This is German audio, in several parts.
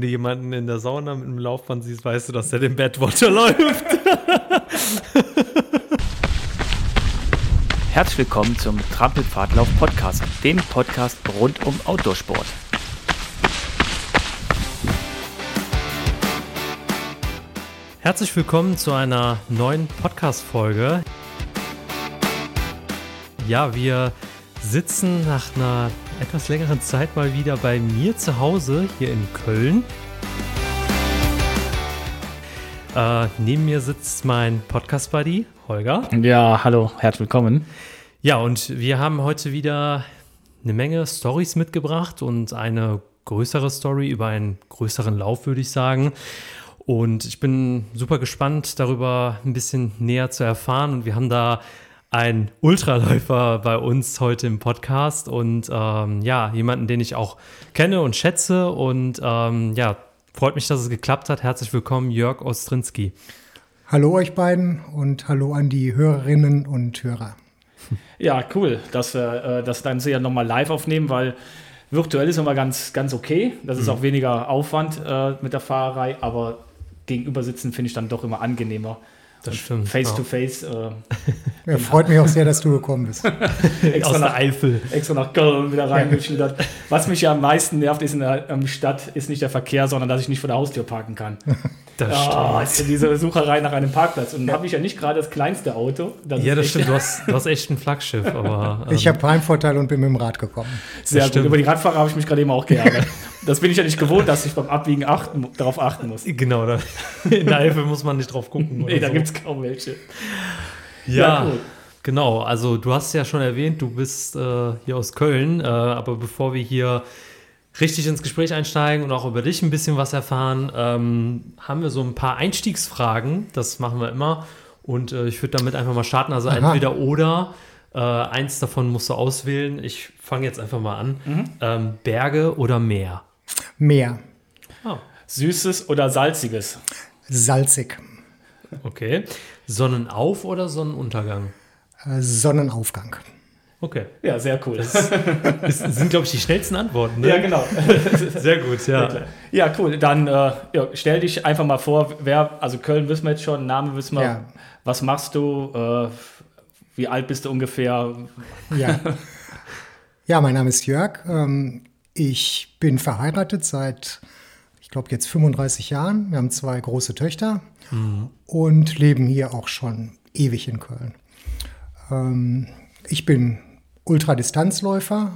Wenn du jemanden in der Sauna mit einem Laufband siehst, weißt du, dass der den Badwater läuft. Herzlich willkommen zum Trampelpfadlauf Podcast, dem Podcast rund um Outdoorsport. Herzlich willkommen zu einer neuen Podcast-Folge. Ja, wir sitzen nach einer etwas längeren Zeit mal wieder bei mir zu Hause hier in Köln. Äh, neben mir sitzt mein Podcast-Buddy, Holger. Ja, hallo, herzlich willkommen. Ja, und wir haben heute wieder eine Menge Stories mitgebracht und eine größere Story über einen größeren Lauf, würde ich sagen. Und ich bin super gespannt, darüber ein bisschen näher zu erfahren. Und wir haben da einen Ultraläufer bei uns heute im Podcast und ähm, ja, jemanden, den ich auch kenne und schätze. Und ähm, ja, freut mich, dass es geklappt hat. Herzlich willkommen, Jörg Ostrinski. Hallo euch beiden und hallo an die Hörerinnen und Hörer. Ja, cool, dass wir äh, das Ganze ja nochmal live aufnehmen, weil virtuell ist immer ganz, ganz okay. Das ist mhm. auch weniger Aufwand äh, mit der Fahrerei, aber gegenüber sitzen finde ich dann doch immer angenehmer. Das stimmt. Face ja. to face. Äh, ja, freut mich auch sehr, dass du gekommen bist. extra Aus nach Eifel. Extra nach Köln wieder reingeschlittert. Was mich ja am meisten nervt, ist in der Stadt, ist nicht der Verkehr, sondern dass ich nicht vor der Haustür parken kann. Das oh, stimmt. Diese Sucherei nach einem Parkplatz. Und dann habe ich ja nicht gerade das kleinste Auto. Das ja, das stimmt. Du hast, du hast echt ein Flaggschiff. Aber, ähm, ich habe Heimvorteil und bin mit dem Rad gekommen. Sehr gut. Über die Radfahrer habe ich mich gerade eben auch geärgert. das bin ich ja nicht gewohnt, dass ich beim Abwiegen achten, darauf achten muss. Genau. Da, in der Eifel muss man nicht drauf gucken. nee, da so. gibt es kaum welche. Ja, ja cool. genau. Also du hast ja schon erwähnt, du bist äh, hier aus Köln. Äh, aber bevor wir hier richtig ins Gespräch einsteigen und auch über dich ein bisschen was erfahren, ähm, haben wir so ein paar Einstiegsfragen. Das machen wir immer. Und äh, ich würde damit einfach mal starten. Also Aha. entweder oder. Äh, eins davon musst du auswählen. Ich fange jetzt einfach mal an. Mhm. Ähm, Berge oder Meer? Meer. Oh. Süßes oder salziges? Salzig. Okay. Sonnenauf oder Sonnenuntergang? Äh, Sonnenaufgang. Okay. Ja, sehr cool. Das, das sind, glaube ich, die schnellsten Antworten. Ne? Ja, genau. sehr gut, ja. Ja, cool. Dann äh, ja, stell dich einfach mal vor, wer, also Köln wissen wir jetzt schon, Name wissen wir. Ja. Was machst du? Äh, wie alt bist du ungefähr? Ja. Ja, mein Name ist Jörg. Ähm, ich bin verheiratet seit, ich glaube, jetzt 35 Jahren. Wir haben zwei große Töchter mhm. und leben hier auch schon ewig in Köln. Ähm, ich bin Ultradistanzläufer,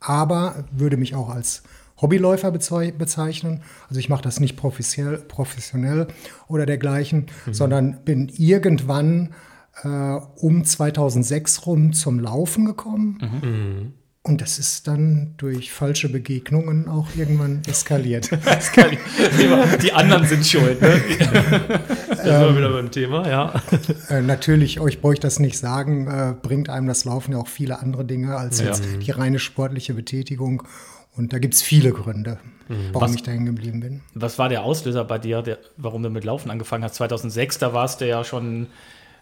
aber würde mich auch als Hobbyläufer bezeichnen. Also ich mache das nicht professionell, professionell oder dergleichen, mhm. sondern bin irgendwann äh, um 2006 rum zum Laufen gekommen. Mhm. Und das ist dann durch falsche Begegnungen auch irgendwann eskaliert. Die anderen sind schuld. Ne? das ähm, wieder beim Thema, ja. Äh, natürlich, euch brauche ich das nicht sagen, äh, bringt einem das Laufen ja auch viele andere Dinge als ja. jetzt die reine sportliche Betätigung. Und da gibt es viele Gründe, mhm. warum was, ich da hängen geblieben bin. Was war der Auslöser bei dir, der, warum du mit Laufen angefangen hast? 2006, da warst du ja schon,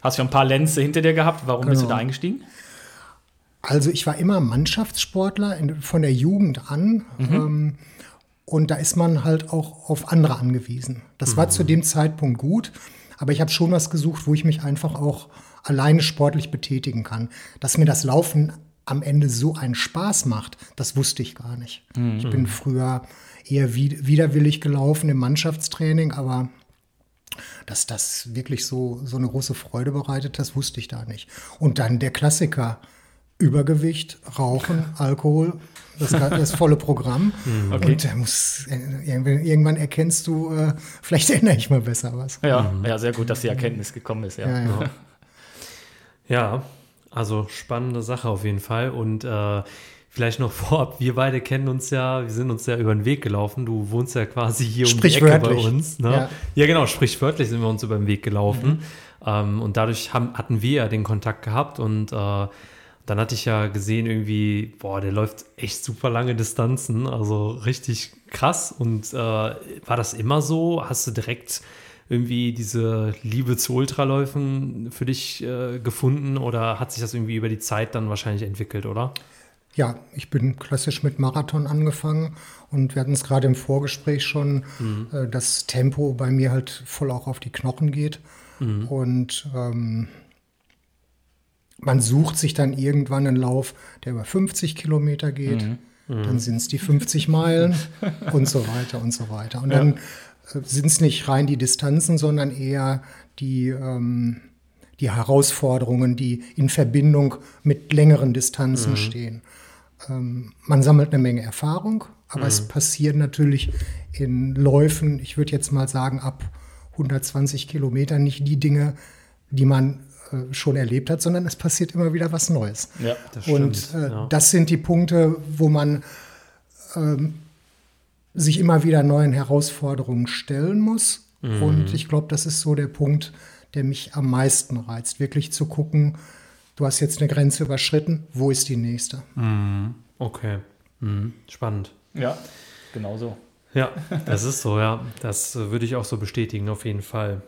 hast du ein paar Lenze hinter dir gehabt. Warum genau. bist du genau. da eingestiegen? Also ich war immer Mannschaftssportler in, von der Jugend an. Mhm. Ähm, und da ist man halt auch auf andere angewiesen. Das mhm. war zu dem Zeitpunkt gut, aber ich habe schon was gesucht, wo ich mich einfach auch alleine sportlich betätigen kann. Dass mir das Laufen am Ende so einen Spaß macht, das wusste ich gar nicht. Mhm. Ich bin früher eher widerwillig gelaufen im Mannschaftstraining, aber dass das wirklich so, so eine große Freude bereitet, das wusste ich da nicht. Und dann der Klassiker, Übergewicht, Rauchen, Alkohol, das, das volle Programm. Hm, okay. Und der muss, irgendwann erkennst du, äh, vielleicht ändere ich mal besser was. Ja, mhm. ja, sehr gut, dass die Erkenntnis gekommen ist. Ja, ja, ja. ja also spannende Sache auf jeden Fall. Und äh, vielleicht noch vorab, wir beide kennen uns ja, wir sind uns ja über den Weg gelaufen. Du wohnst ja quasi hier um die Ecke bei uns. Ne? Ja. ja, genau, sprichwörtlich sind wir uns über den Weg gelaufen. Mhm. Ähm, und dadurch haben, hatten wir ja den Kontakt gehabt und äh, dann hatte ich ja gesehen, irgendwie, boah, der läuft echt super lange Distanzen, also richtig krass. Und äh, war das immer so? Hast du direkt irgendwie diese Liebe zu Ultraläufen für dich äh, gefunden oder hat sich das irgendwie über die Zeit dann wahrscheinlich entwickelt, oder? ja, ich bin klassisch mit Marathon angefangen und wir hatten es gerade im Vorgespräch schon, mhm. äh, das Tempo bei mir halt voll auch auf die Knochen geht. Mhm. Und ähm, man sucht sich dann irgendwann einen Lauf, der über 50 Kilometer geht. Mhm. Dann sind es die 50 Meilen und so weiter und so weiter. Und ja. dann äh, sind es nicht rein die Distanzen, sondern eher die, ähm, die Herausforderungen, die in Verbindung mit längeren Distanzen mhm. stehen. Ähm, man sammelt eine Menge Erfahrung, aber mhm. es passiert natürlich in Läufen, ich würde jetzt mal sagen, ab 120 Kilometern nicht die Dinge, die man äh, schon erlebt hat, sondern es passiert immer wieder was Neues. Ja, das stimmt. Und äh, ja. das sind die Punkte, wo man ähm, sich immer wieder neuen Herausforderungen stellen muss. Mhm. Und ich glaube, das ist so der Punkt, der mich am meisten reizt, wirklich zu gucken, du hast jetzt eine Grenze überschritten, wo ist die nächste? Mhm. Okay, mhm. spannend. Ja, genau so. Ja, das ist so, ja. Das äh, würde ich auch so bestätigen, auf jeden Fall.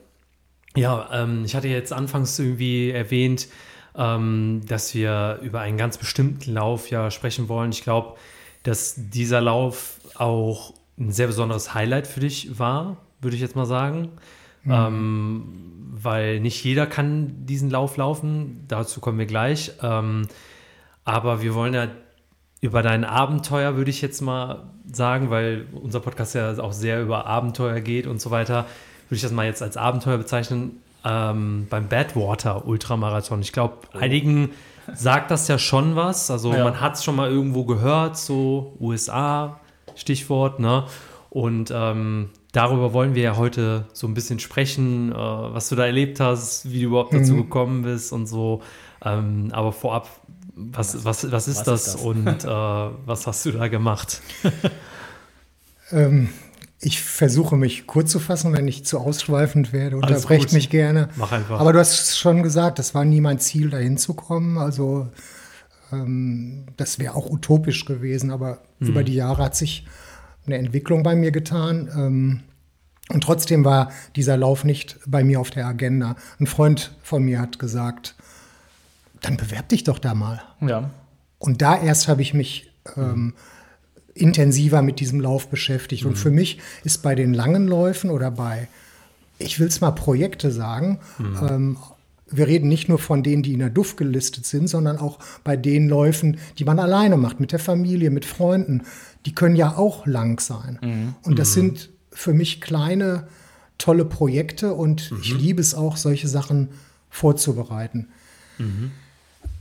Ja, ähm, ich hatte jetzt anfangs irgendwie erwähnt, ähm, dass wir über einen ganz bestimmten Lauf ja sprechen wollen. Ich glaube, dass dieser Lauf auch ein sehr besonderes Highlight für dich war, würde ich jetzt mal sagen. Mhm. Ähm, weil nicht jeder kann diesen Lauf laufen. Dazu kommen wir gleich. Ähm, aber wir wollen ja über dein Abenteuer, würde ich jetzt mal sagen, weil unser Podcast ja auch sehr über Abenteuer geht und so weiter, würde ich das mal jetzt als Abenteuer bezeichnen. Ähm, beim Badwater Ultramarathon. Ich glaube, oh. einigen sagt das ja schon was. Also ja. man hat es schon mal irgendwo gehört, so USA, Stichwort, ne? Und ähm, darüber wollen wir ja heute so ein bisschen sprechen, äh, was du da erlebt hast, wie du überhaupt dazu mhm. gekommen bist und so. Ähm, aber vorab, was, was, was, ist, was das ist das und äh, was hast du da gemacht? ähm, ich versuche mich kurz zu fassen, wenn ich zu ausschweifend werde. Unterbrecht mich gerne. Mach einfach. Aber du hast schon gesagt, das war nie mein Ziel, dahin zu kommen. Also ähm, das wäre auch utopisch gewesen. Aber mhm. über die Jahre hat sich eine Entwicklung bei mir getan. Ähm, und trotzdem war dieser Lauf nicht bei mir auf der Agenda. Ein Freund von mir hat gesagt, dann bewerb dich doch da mal. Ja. Und da erst habe ich mich ähm, intensiver mit diesem Lauf beschäftigt. Mhm. Und für mich ist bei den langen Läufen oder bei, ich will es mal Projekte sagen, mhm. ähm, wir reden nicht nur von denen, die in der Duft gelistet sind, sondern auch bei den Läufen, die man alleine macht, mit der Familie, mit Freunden. Die können ja auch lang sein. Mhm. Und das mhm. sind für mich kleine, tolle Projekte und mhm. ich liebe es auch, solche Sachen vorzubereiten. Mhm.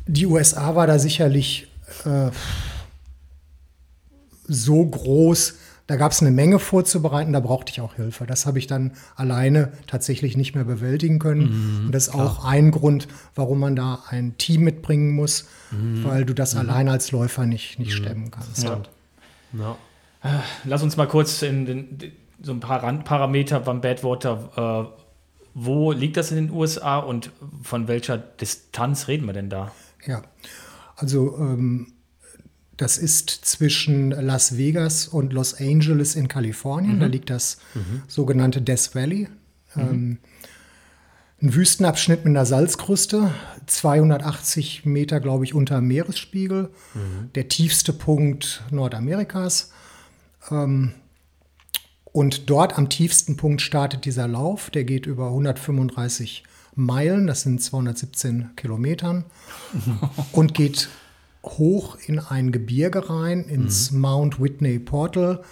Die USA war da sicherlich äh, so groß, da gab es eine Menge vorzubereiten, da brauchte ich auch Hilfe. Das habe ich dann alleine tatsächlich nicht mehr bewältigen können. Mhm, und das ist klar. auch ein Grund, warum man da ein Team mitbringen muss, mhm. weil du das mhm. alleine als Läufer nicht, nicht mhm. stemmen kannst. Ja. Ja. Äh, lass uns mal kurz in den, so ein paar Randparameter beim Badwater. Äh, wo liegt das in den USA und von welcher Distanz reden wir denn da? Ja, also ähm, das ist zwischen Las Vegas und Los Angeles in Kalifornien. Mhm. Da liegt das mhm. sogenannte Death Valley. Mhm. Ähm, ein Wüstenabschnitt mit einer Salzkruste, 280 Meter, glaube ich, unter Meeresspiegel. Mhm. Der tiefste Punkt Nordamerikas. Ähm, und dort am tiefsten Punkt startet dieser Lauf. Der geht über 135 Meilen, das sind 217 Kilometern, und geht hoch in ein Gebirge rein, ins mhm. Mount Whitney Portal.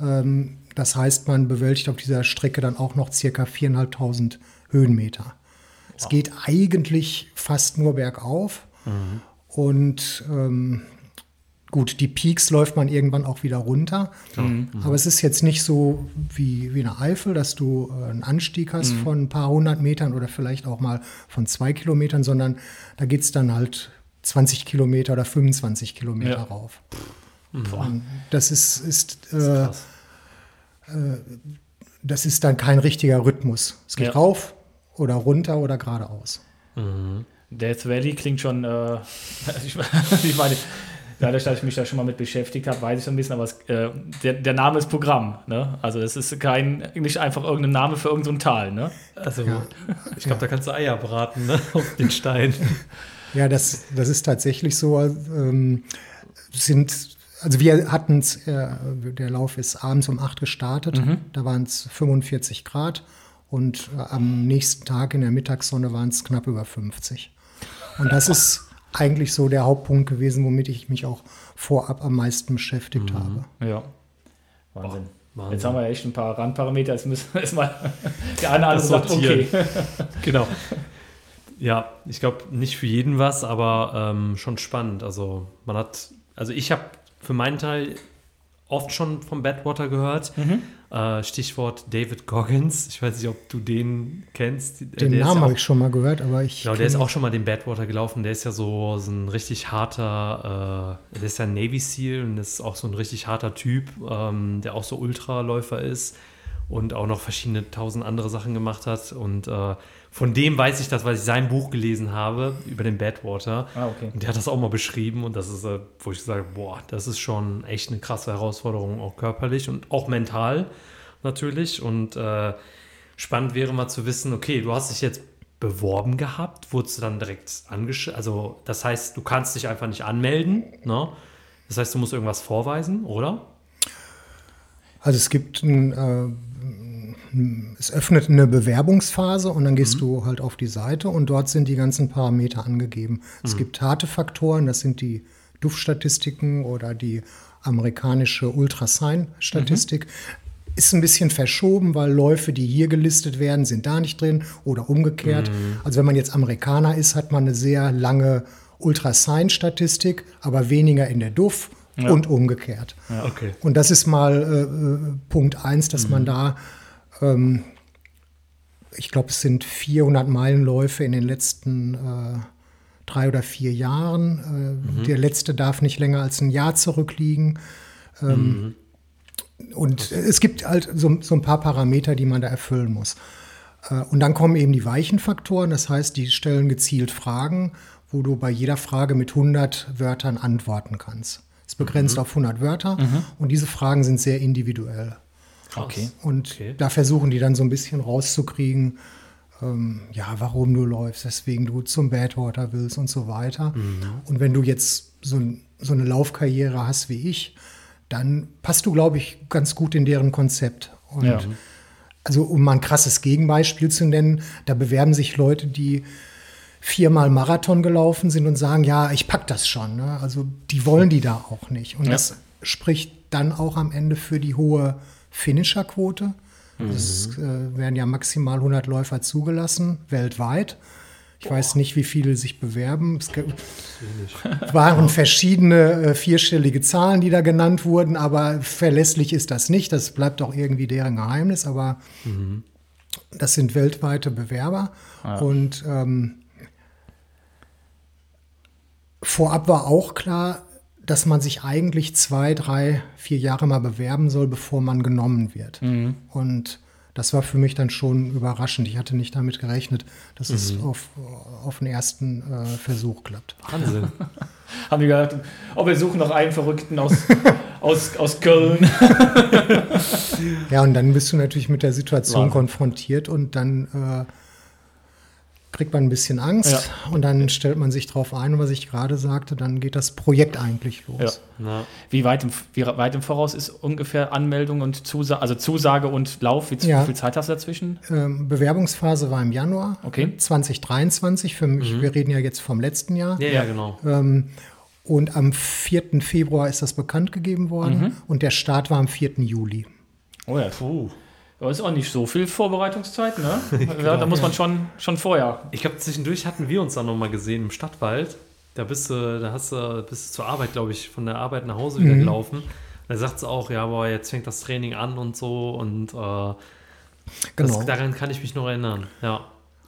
Ähm, das heißt, man bewältigt auf dieser Strecke dann auch noch circa 4.500 Höhenmeter. Wow. Es geht eigentlich fast nur bergauf. Mhm. Und ähm, gut, die Peaks läuft man irgendwann auch wieder runter. Mhm. Aber es ist jetzt nicht so wie, wie eine Eifel, dass du äh, einen Anstieg hast mhm. von ein paar hundert Metern oder vielleicht auch mal von zwei Kilometern, sondern da geht es dann halt 20 Kilometer oder 25 Kilometer ja. rauf. Das ist, ist, äh, äh, das ist dann kein richtiger Rhythmus. Es geht ja. rauf oder runter oder geradeaus. Mhm. Death Valley klingt schon, äh, ich, meine, dadurch, dass ich mich da schon mal mit beschäftigt habe, weiß ich so ein bisschen, aber es, äh, der, der, Name ist Programm. Ne? Also es ist kein, nicht einfach irgendein Name für irgendein Tal. Ne? Also ja. ich glaube, da kannst du Eier braten ne? auf den Stein. Ja, das, das ist tatsächlich so. Ähm, sind, also wir hatten es, äh, der Lauf ist abends um 8 gestartet, Mhm. da waren es 45 Grad und äh, am nächsten Tag in der Mittagssonne waren es knapp über 50. Und das ist eigentlich so der Hauptpunkt gewesen, womit ich mich auch vorab am meisten beschäftigt habe. Ja. Wahnsinn. Wahnsinn. Jetzt haben wir echt ein paar Randparameter. Jetzt müssen wir erstmal der eine andere sagt, okay. Genau. Ja, ich glaube nicht für jeden was, aber ähm, schon spannend. Also man hat, also ich habe für meinen Teil oft schon vom Badwater gehört. Äh, Stichwort David Goggins. Ich weiß nicht, ob du den kennst. Den Der Namen ja habe ich schon mal gehört, aber ich. Genau, der ist auch schon mal den Badwater gelaufen. Der ist ja so, so ein richtig harter, äh, der ist ja ein Navy SEAL und ist auch so ein richtig harter Typ, ähm, der auch so Ultraläufer ist und auch noch verschiedene tausend andere Sachen gemacht hat. Und äh, von dem weiß ich das, weil ich sein Buch gelesen habe über den Badwater. Ah, okay. Und der hat das auch mal beschrieben und das ist, äh, wo ich sage, boah, das ist schon echt eine krasse Herausforderung, auch körperlich und auch mental natürlich. Und äh, spannend wäre mal zu wissen, okay, du hast dich jetzt beworben gehabt, wurdest du dann direkt angeschrieben, also das heißt, du kannst dich einfach nicht anmelden, ne? Das heißt, du musst irgendwas vorweisen, oder? Also es gibt ein, äh, es öffnet eine Bewerbungsphase und dann gehst du halt auf die Seite und dort sind die ganzen Parameter angegeben. Es gibt harte Faktoren, das sind die Duftstatistiken oder die amerikanische Ultrasign-Statistik. Ist ein bisschen verschoben, weil Läufe, die hier gelistet werden, sind da nicht drin oder umgekehrt. Also wenn man jetzt Amerikaner ist, hat man eine sehr lange Ultrasign-Statistik, aber weniger in der Duft und umgekehrt. okay. Und das ist mal äh, äh, Punkt eins, dass man da, ähm, ich glaube, es sind 400 Meilenläufe in den letzten äh, drei oder vier Jahren. Äh, Der letzte darf nicht länger als ein Jahr zurückliegen. Ähm, Und es gibt halt so, so ein paar Parameter, die man da erfüllen muss. Äh, Und dann kommen eben die weichen Faktoren, das heißt, die stellen gezielt Fragen, wo du bei jeder Frage mit 100 Wörtern antworten kannst. Es ist begrenzt auf 100 Wörter und diese Fragen sind sehr individuell. Okay. Und Okay. da versuchen die dann so ein bisschen rauszukriegen, ähm, ja, warum du läufst, weswegen du zum Badwater willst und so weiter. Und wenn du jetzt so, so eine Laufkarriere hast wie ich, dann passt du, glaube ich, ganz gut in deren Konzept. Und Ja. also um mal ein krasses Gegenbeispiel zu nennen, da bewerben sich Leute, die viermal Marathon gelaufen sind und sagen, ja, ich pack das schon. Ne? Also die wollen die da auch nicht. Und Ja. das spricht dann auch am Ende für die hohe Finisher-Quote. Es äh, werden ja maximal 100 Läufer zugelassen, weltweit. Ich weiß nicht, wie viele sich bewerben. Es waren verschiedene äh, vierstellige Zahlen, die da genannt wurden, aber verlässlich ist das nicht. Das bleibt auch irgendwie deren Geheimnis, aber das sind weltweite Bewerber. Und ähm, vorab war auch klar, dass man sich eigentlich zwei, drei, vier Jahre mal bewerben soll, bevor man genommen wird. Und das war für mich dann schon überraschend. Ich hatte nicht damit gerechnet, dass es auf, auf den ersten äh, Versuch klappt. Wahnsinn. Haben die gesagt, oh, wir suchen noch einen Verrückten aus, aus, aus Köln. Ja, und dann bist du natürlich mit der Situation Wahnsinn. konfrontiert und dann äh, kriegt man ein bisschen Angst Ja. und dann stellt man sich drauf ein, was ich gerade sagte, dann geht das Projekt eigentlich los. Ja. Na, Wie weit, im, wie weit im Voraus ist ungefähr Anmeldung und Zusage, also Zusage und Lauf? Wie, Ja. wie viel Zeit hast du dazwischen? Ähm, Bewerbungsphase war im Januar Okay. 2023. Für mich, wir reden ja jetzt vom letzten Jahr. ja, ja, genau. Ähm, und am 4. Februar ist das bekannt gegeben worden Mhm. und der Start war am 4. Juli. Oh ja, puh. Da ist auch nicht so viel Vorbereitungszeit, ne? ja, da muss man schon, schon vorher. Ich glaube, zwischendurch hatten wir uns dann nochmal gesehen im Stadtwald. Da bist du, da hast du, bist du zur Arbeit, glaube ich, von der Arbeit nach Hause wieder gelaufen. Da sagt sie auch, ja, boah, jetzt fängt das Training an und so und äh, Genau. das, daran kann ich mich noch erinnern. Ja.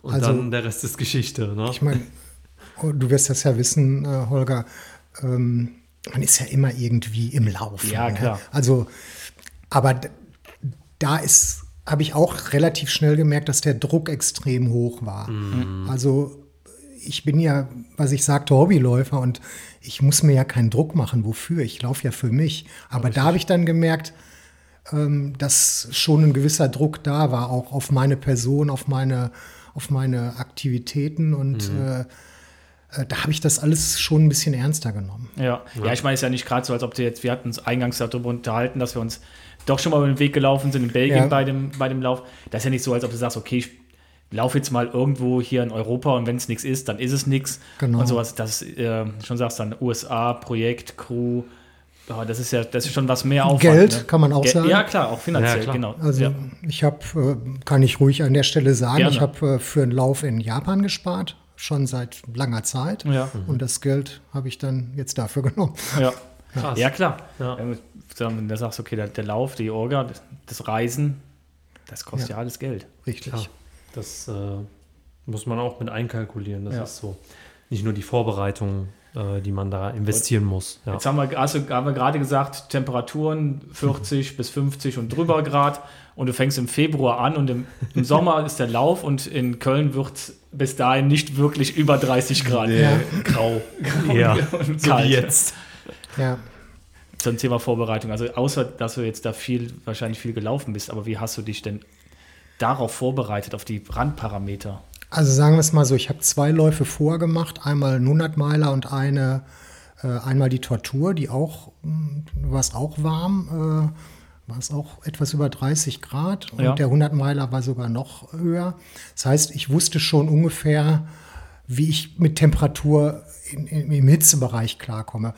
Und Also- dann der Rest ist Geschichte. Ne? Ich meine, oh, du wirst das ja wissen, äh, Holger, ähm, man ist ja immer irgendwie im Laufen. Ja, ne? klar. Also, aber da ist, habe ich auch relativ schnell gemerkt, dass der Druck extrem hoch war. Also ich bin ja, was ich sagte, Hobbyläufer und ich muss mir ja keinen Druck machen. Wofür? Ich laufe ja für mich. Aber da habe ich dann gemerkt, ähm, dass schon ein gewisser Druck da war, auch auf meine Person, auf meine, auf meine Aktivitäten. Und äh, äh, da habe ich das alles schon ein bisschen ernster genommen. Ja, ja. ich meine, es ist ja nicht gerade so, als ob du jetzt, wir hatten uns eingangs darüber unterhalten, dass wir uns doch schon mal über den Weg gelaufen sind in Belgien ja. bei, dem, bei dem Lauf. Das ist ja nicht so, als ob du sagst, okay, ich laufe jetzt mal irgendwo hier in Europa und wenn es nichts ist, dann ist es nichts. Genau. Und sowas, das äh, schon sagst dann USA, Projekt, Crew, oh, das ist ja das ist schon was mehr Aufwand. Geld ne? kann man auch Geld, sagen. Ja, klar, auch finanziell, ja, genau. Also ja. ich habe, äh, kann ich ruhig an der Stelle sagen, Gerne. ich habe äh, für einen Lauf in Japan gespart, schon seit langer Zeit. Ja. Und das Geld habe ich dann jetzt dafür genommen. Ja. Krass. Ja, klar. Ja. Wenn du sagst, okay, der, der Lauf, die Orga, das Reisen, das kostet ja, ja alles Geld. Richtig. Ja. Das äh, muss man auch mit einkalkulieren. Das ja. ist so. Nicht nur die Vorbereitung, äh, die man da investieren muss. Ja. Jetzt haben wir, also, haben wir gerade gesagt, Temperaturen 40 bis 50 und drüber Grad. Und du fängst im Februar an und im, im Sommer ist der Lauf und in Köln wird es bis dahin nicht wirklich über 30 Grad. Nee. Ja. Grau. Grau ja, und so wie jetzt. Ja. Zum Thema Vorbereitung. Also außer, dass du jetzt da viel, wahrscheinlich viel gelaufen bist, aber wie hast du dich denn darauf vorbereitet, auf die Randparameter? Also sagen wir es mal so, ich habe zwei Läufe vorgemacht, einmal 100 Meiler und eine, äh, einmal die Tortur, die auch, hm, war es auch warm, äh, war es auch etwas über 30 Grad und ja. der 100 Meiler war sogar noch höher. Das heißt, ich wusste schon ungefähr, wie ich mit Temperatur in, in, im Hitzebereich klarkomme.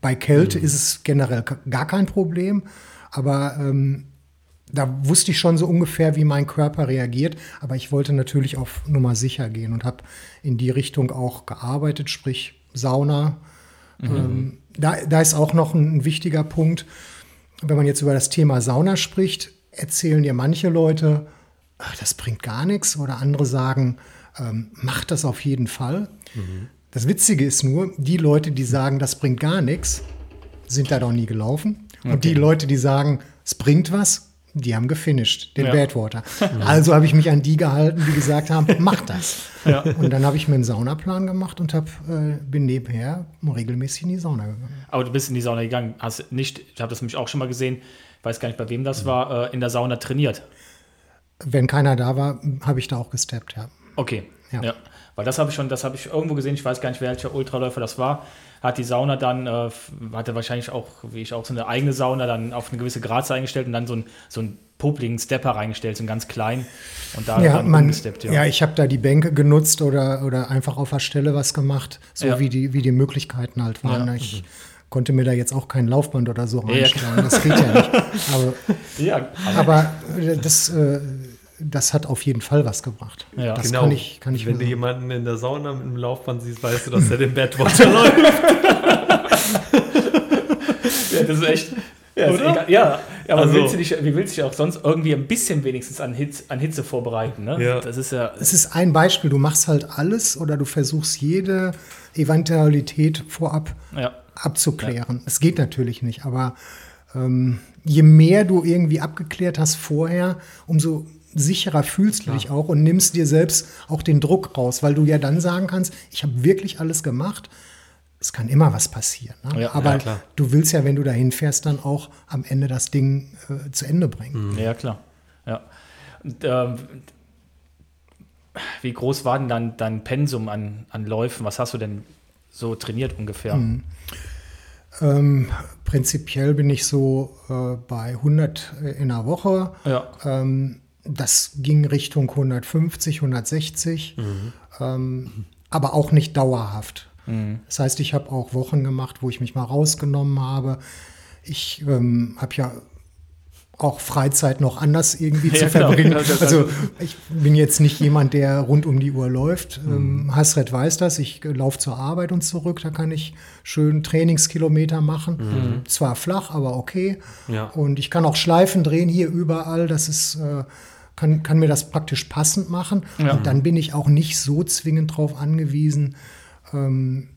Bei Kälte mhm. ist es generell gar kein Problem, aber ähm, da wusste ich schon so ungefähr, wie mein Körper reagiert, aber ich wollte natürlich auf Nummer sicher gehen und habe in die Richtung auch gearbeitet, sprich Sauna. Mhm. Ähm, da, da ist auch noch ein, ein wichtiger Punkt, wenn man jetzt über das Thema Sauna spricht, erzählen dir manche Leute, ach, das bringt gar nichts, oder andere sagen, ähm, mach das auf jeden Fall. Mhm. Das Witzige ist nur, die Leute, die sagen, das bringt gar nichts, sind da doch nie gelaufen. Okay. Und die Leute, die sagen, es bringt was, die haben gefinisht, den ja. Badwater. Also habe ich mich an die gehalten, die gesagt haben, mach das. Ja. Und dann habe ich mir einen Saunaplan gemacht und hab, äh, bin nebenher regelmäßig in die Sauna gegangen. Aber du bist in die Sauna gegangen, hast nicht, ich habe das nämlich auch schon mal gesehen, weiß gar nicht, bei wem das war, äh, in der Sauna trainiert. Wenn keiner da war, habe ich da auch gesteppt, ja. Okay, ja. ja. Weil das habe ich schon, das habe ich irgendwo gesehen, ich weiß gar nicht, welcher Ultraläufer das war hat die Sauna dann, äh, hatte wahrscheinlich auch, wie ich auch, so eine eigene Sauna dann auf eine gewisse Grad eingestellt und dann so ein, so ein popligen Stepper reingestellt, so ein ganz klein und da ja, dann man, umgesteppt. Ja, ja ich habe da die Bänke genutzt oder, oder einfach auf der Stelle was gemacht, so ja. wie, die, wie die Möglichkeiten halt waren. Ja. Ich, konnte mir da jetzt auch kein Laufband oder so reinstellen. Ja, das geht ja nicht. Aber, ja, aber das, äh, das hat auf jeden Fall was gebracht. Ja, das genau. kann ich, kann ich Wenn du jemanden in der Sauna mit einem Laufband siehst, weißt du, dass der den Badwater läuft. ja, das ist echt. Ja, Oder? ja, aber also, willst du dich, wie willst du dich auch sonst irgendwie ein bisschen wenigstens an, Hitze, an Hitze vorbereiten? Ne? Ja. Das ist ja. Es ist ein Beispiel. Du machst halt alles oder du versuchst jede Eventualität vorab ja. abzuklären. Es geht natürlich nicht, aber ähm, je mehr du irgendwie abgeklärt hast vorher, umso sicherer fühlst du dich auch und nimmst dir selbst auch den Druck raus, weil du ja dann sagen kannst, ich habe wirklich alles gemacht. Es kann immer was passieren. Ne? Ja, Aber ja, du willst ja, wenn du dahin fährst, dann auch am Ende das Ding äh, zu Ende bringen. Mhm. Ja, klar. Ja. Und, ähm, wie groß war denn dann dein Pensum an, an Läufen? Was hast du denn so trainiert ungefähr? Mhm. Ähm, prinzipiell bin ich so äh, bei 100 in der Woche. Ja. Ähm, das ging Richtung 150, 160, mhm. ähm, aber auch nicht dauerhaft. Mhm. Das heißt, ich habe auch Wochen gemacht, wo ich mich mal rausgenommen habe. Ich ähm, habe ja auch Freizeit noch anders irgendwie ja, zu genau. verbringen. Genau. Also ich bin jetzt nicht jemand, der rund um die Uhr läuft. Mhm. Ähm, Hasret weiß das. Ich laufe zur Arbeit und zurück. Da kann ich schön Trainingskilometer machen. Mhm. Zwar flach, aber okay. Ja. Und ich kann auch Schleifen drehen hier überall. Das ist äh, kann, kann mir das praktisch passend machen. Ja. Und dann bin ich auch nicht so zwingend darauf angewiesen, ähm,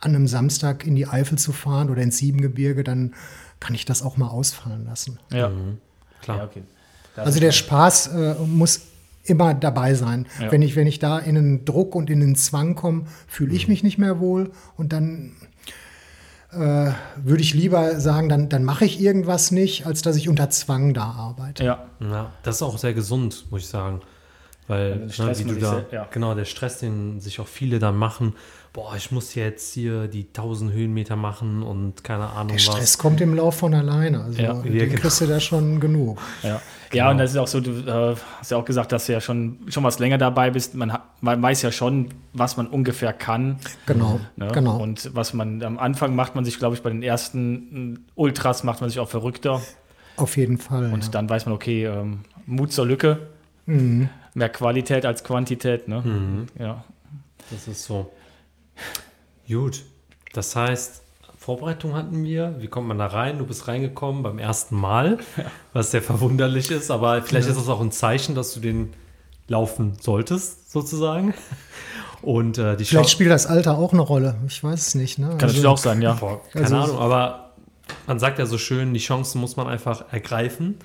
an einem Samstag in die Eifel zu fahren oder ins Siebengebirge, dann kann ich das auch mal ausfallen lassen. Ja, mhm. klar. Ja, okay. Also der Spaß äh, muss immer dabei sein. Ja. Wenn, ich, wenn ich da in einen Druck und in einen Zwang komme, fühle ich mhm. mich nicht mehr wohl und dann äh, würde ich lieber sagen, dann, dann mache ich irgendwas nicht, als dass ich unter Zwang da arbeite. Ja. ja, das ist auch sehr gesund, muss ich sagen. Weil, ne, wie du da, sehr- ja. genau, der Stress, den sich auch viele dann machen, boah, ich muss jetzt hier die 1000 Höhenmeter machen und keine Ahnung Der was. Stress kommt im Lauf von alleine. Also Ja. den Ja, genau. kriegst du da schon genug. Ja. ja, und das ist auch so, du äh, hast ja auch gesagt, dass du ja schon, schon was länger dabei bist. Man, man weiß ja schon, was man ungefähr kann. Genau, Ne? genau. Und was man am Anfang macht man sich, glaube ich, bei den ersten äh, Ultras macht man sich auch verrückter. Auf jeden Fall. Und ja. dann weiß man, okay, ähm, Mut zur Lücke. Mhm. Mehr Qualität als Quantität. Ne? Mhm. Ja. Das ist so. Gut. Das heißt, Vorbereitung hatten wir. Wie kommt man da rein? Du bist reingekommen beim ersten Mal, was sehr verwunderlich ist, aber vielleicht ist das auch ein Zeichen, dass du den laufen solltest, sozusagen. Und äh, die Vielleicht Chance- spielt das Alter auch eine Rolle. Ich weiß es nicht. Ne? Kann natürlich auch sein, ja. Boah, keine Also- Ahnung, aber man sagt ja so schön, die Chancen muss man einfach ergreifen,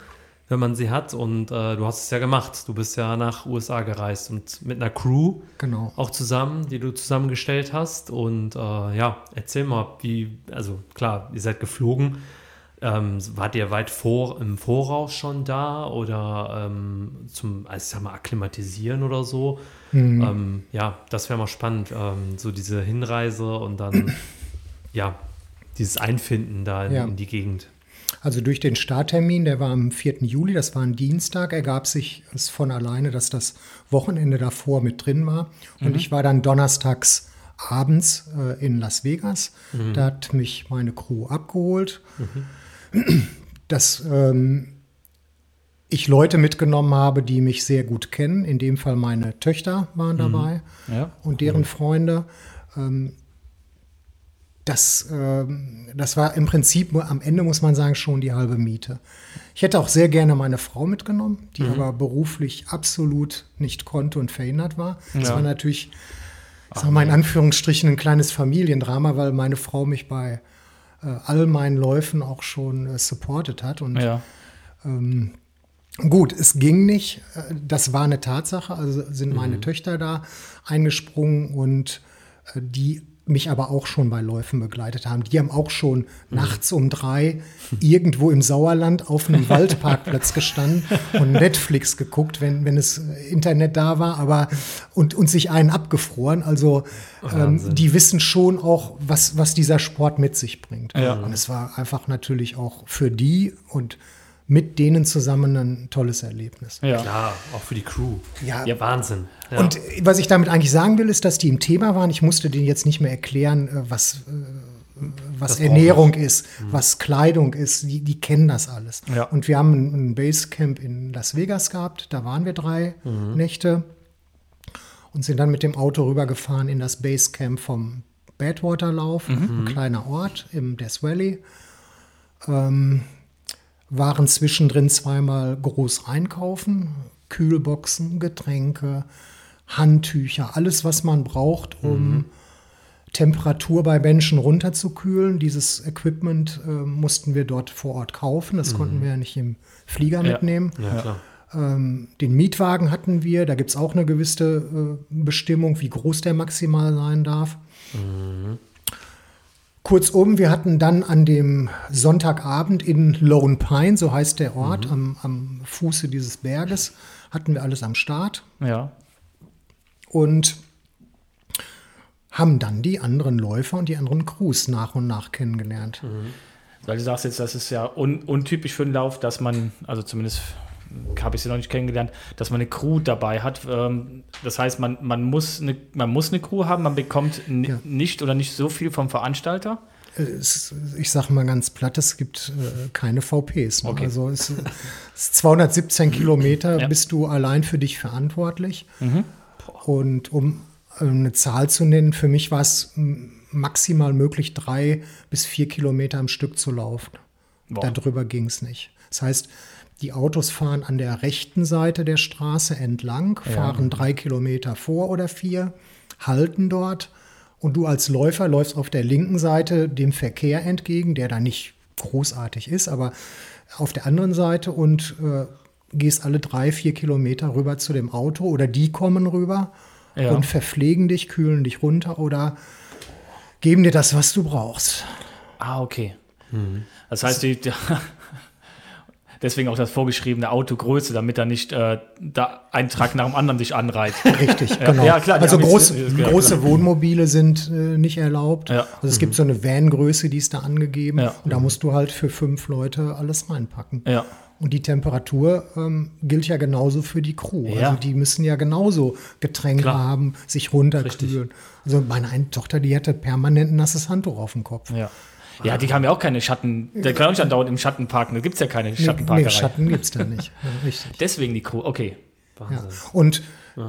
wenn man sie hat. Und äh, du hast es ja gemacht. Du bist ja nach USA gereist und mit einer Crew Genau. auch zusammen, die du zusammengestellt hast. Und äh, ja, erzähl mal, wie, also klar, ihr seid geflogen. Ähm, wart ihr weit vor, im Voraus schon da oder ähm, zum, also ich sag mal, akklimatisieren oder so? Mhm. Ähm, ja, das wäre mal spannend, ähm, so diese Hinreise und dann, ja, dieses Einfinden da in, Ja. in die Gegend. Also durch den Starttermin, der war am 4. Juli, das war ein Dienstag, ergab sich es von alleine, dass das Wochenende davor mit drin war. Und ich war dann donnerstags abends äh, in Las Vegas. Da hat mich meine Crew abgeholt. Dass ähm, ich Leute mitgenommen habe, die mich sehr gut kennen. In dem Fall meine Töchter waren dabei Ja. und deren Freunde. Ähm, das, ähm, das war im Prinzip nur am Ende, muss man sagen, schon die halbe Miete. Ich hätte auch sehr gerne meine Frau mitgenommen, die aber beruflich absolut nicht konnte und verhindert war. Das Ja. war natürlich, ich sag mal in Anführungsstrichen, ein kleines Familiendrama, weil meine Frau mich bei äh, all meinen Läufen auch schon äh, supportet hat. Und Ja. Gut, es ging nicht. Äh, Das war eine Tatsache. Also sind meine Mhm. Töchter da eingesprungen und äh, die mich aber auch schon bei Läufen begleitet haben. Die haben auch schon Mhm. nachts um drei irgendwo im Sauerland auf einem Waldparkplatz gestanden und Netflix geguckt, wenn, wenn es Internet da war, aber und, und sich einen abgefroren. Also ähm, Wahnsinn. die wissen schon auch, was, was dieser Sport mit sich bringt. Ja. Und es war einfach natürlich auch für die und mit denen zusammen ein tolles Erlebnis. Ja. Klar, auch für die Crew. Ja. Ja, Wahnsinn. Ja. Und was ich damit eigentlich sagen will, ist, dass die im Thema waren. Ich musste denen jetzt nicht mehr erklären, äh, was, äh, was Das Ernährung ist, was Kleidung ist. Die, die kennen das alles. Ja. Und wir haben ein, ein Basecamp in Las Vegas gehabt. Da waren wir drei Nächte und sind dann mit dem Auto rübergefahren in das Basecamp vom Badwater-Lauf, ein kleiner Ort im Death Valley. Ähm, waren zwischendrin zweimal groß einkaufen, Kühlboxen, Getränke, Handtücher, alles, was man braucht, um Temperatur bei Menschen runterzukühlen. Dieses Equipment äh, mussten wir dort vor Ort kaufen, das konnten wir ja nicht im Flieger Ja. mitnehmen. ja, klar. Ähm, den Mietwagen hatten wir, da gibt es auch eine gewisse äh, Bestimmung, wie groß der maximal sein darf. Kurzum, wir hatten dann an dem Sonntagabend in Lone Pine, so heißt der Ort, am, am Fuße dieses Berges, hatten wir alles am Start Ja. und haben dann die anderen Läufer und die anderen Crews nach und nach kennengelernt. Weil du sagst jetzt, das ist ja un untypisch für einen Lauf, dass man, also zumindest habe ich sie noch nicht kennengelernt, dass man eine Crew dabei hat. Ähm, Das heißt, man, man, muss eine, man muss eine Crew haben, man bekommt Ja. nicht oder nicht so viel vom Veranstalter. Es, ich sage mal ganz platt, es gibt äh, keine VPs. Ne? Okay. Also es, es ist 217 Kilometer, Ja. bist du allein für dich verantwortlich. Und um äh, eine Zahl zu nennen, für mich war es maximal möglich, drei bis vier Kilometer am Stück zu laufen. Boah. Darüber ging es nicht. Das heißt, die Autos fahren an der rechten Seite der Straße entlang, fahren drei Kilometer vor oder vier, halten dort und du als Läufer läufst auf der linken Seite dem Verkehr entgegen, der da nicht großartig ist, aber auf der anderen Seite und äh, gehst alle drei, vier Kilometer rüber zu dem Auto oder die kommen rüber Ja. und verpflegen dich, kühlen dich runter oder geben dir das, was du brauchst. Ah, okay. Das heißt, die, Deswegen auch das vorgeschriebene Autogröße, damit er nicht äh, da ein Trag nach dem anderen sich anreiht. Richtig, genau. Ja, klar, also groß, ist klar, große klar. Wohnmobile sind äh, nicht erlaubt. Ja. Also es gibt so eine Van-Größe, die ist da angegeben. Ja. Und da musst du halt für fünf Leute alles reinpacken. Ja. Und die Temperatur ähm, gilt ja genauso für die Crew. Ja. Also die müssen ja genauso Getränke Klar. haben, sich runterkühlen. Also meine eine Tochter, die hatte permanent ein nasses Handtuch auf dem Kopf. Ja. Ja, die haben ja auch keine Schatten. Der kann auch nicht andauernd im Schatten parken. Da gibt es ja keine Schattenparkerei. nee, Schatten gibt es da nicht. Ja, richtig. Deswegen die Crew. Okay. Ja. Und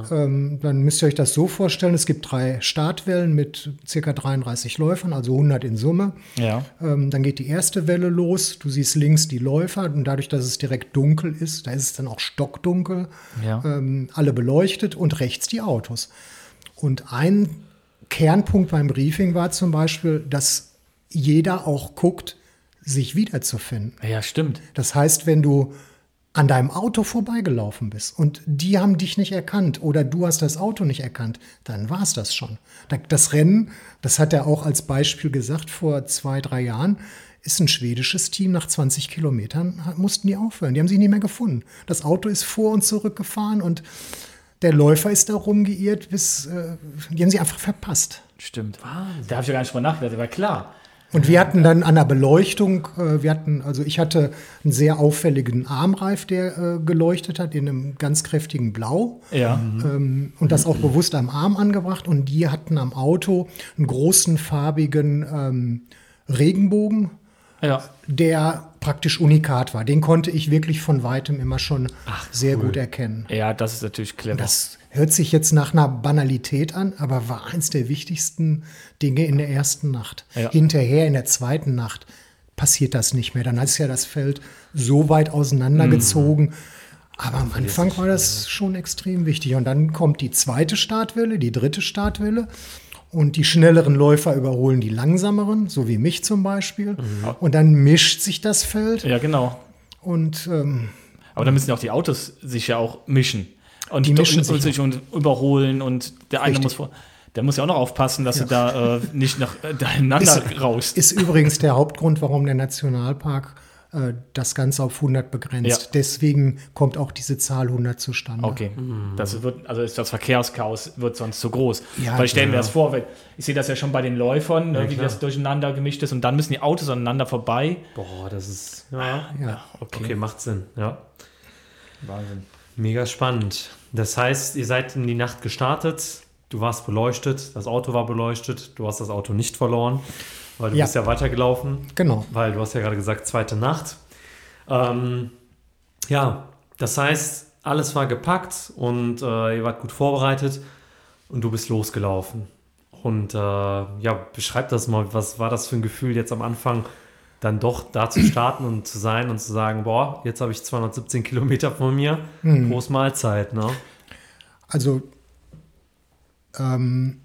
ähm, dann müsst ihr euch das so vorstellen, es gibt drei Startwellen mit circa 33 Läufern, also 100 in Summe. Ja. Ähm, dann geht die erste Welle los. Du siehst links die Läufer und dadurch, dass es direkt dunkel ist, da ist es dann auch stockdunkel, Ja. ähm, alle beleuchtet und rechts die Autos. Und ein Kernpunkt beim Briefing war zum Beispiel, dass jeder auch guckt, sich wiederzufinden. Ja, stimmt. Das heißt, wenn du an deinem Auto vorbeigelaufen bist und die haben dich nicht erkannt oder du hast das Auto nicht erkannt, dann war es das schon. Da- Das Rennen, das hat er auch als Beispiel gesagt vor zwei, drei Jahren, ist ein schwedisches Team. Nach 20 Kilometern mussten die aufhören. Die haben sich nicht mehr gefunden. Das Auto ist vor und zurück gefahren und der Läufer ist da rumgeirrt, bis äh, die haben sie einfach verpasst. Stimmt. Da habe ich ja gar nicht mal nachgedacht. Aber klar. Und wir hatten dann an der Beleuchtung, äh, wir hatten, also ich hatte einen sehr auffälligen Armreif, der äh, geleuchtet hat in einem ganz kräftigen Blau. Ja. Ähm, und das auch bewusst am Arm angebracht. Und die hatten am Auto einen großen farbigen ähm, Regenbogen, Ja. der praktisch unikat war. Den konnte ich wirklich von weitem immer schon sehr gut erkennen. Ja, das ist natürlich clever. Das hört sich jetzt nach einer Banalität an, aber war eins der wichtigsten Dinge in der ersten Nacht. Ja. Hinterher in der zweiten Nacht passiert das nicht mehr. Dann ist ja das Feld so weit auseinandergezogen. Aber am Anfang war das schon extrem wichtig. Und dann kommt die zweite Startwelle, die dritte Startwelle. Und die schnelleren Läufer überholen die langsameren, so wie mich zum Beispiel. Und dann mischt sich das Feld. ja, genau. Und ähm, Aber dann müssen ja auch die Autos sich ja auch mischen. Und Die mischen sich und sich und überholen und der eine Richtig. muss vor. Der muss ja auch noch aufpassen, dass du da äh, nicht nach äh, daheinander rauscht. Ist übrigens der Hauptgrund, warum der Nationalpark äh, das Ganze auf 100 begrenzt. Ja. Deswegen kommt auch diese Zahl 100 zustande. Okay, das wird, also ist das Verkehrschaos wird sonst zu groß. Ja, weil ich stelle mir ja. das vor, weil ich sehe das ja schon bei den Läufern, ne, wie klar. das durcheinander gemischt ist und dann müssen die Autos aneinander vorbei. Boah, das ist. Ja, Ja. okay. macht Sinn. Ja. Wahnsinn. Mega spannend. Das heißt, ihr seid in die Nacht gestartet, du warst beleuchtet, das Auto war beleuchtet, du hast das Auto nicht verloren, weil du Ja. bist ja weitergelaufen, Genau. weil du hast ja gerade gesagt, zweite Nacht. Ähm, ja, das heißt, alles war gepackt und äh, ihr wart gut vorbereitet und du bist losgelaufen. Und äh, ja, beschreib das mal, was war das für ein Gefühl jetzt am Anfang, dann doch da zu starten und zu sein und zu sagen, boah, jetzt habe ich 217 Kilometer von mir, Prost Mahlzeit, ne? Also ähm,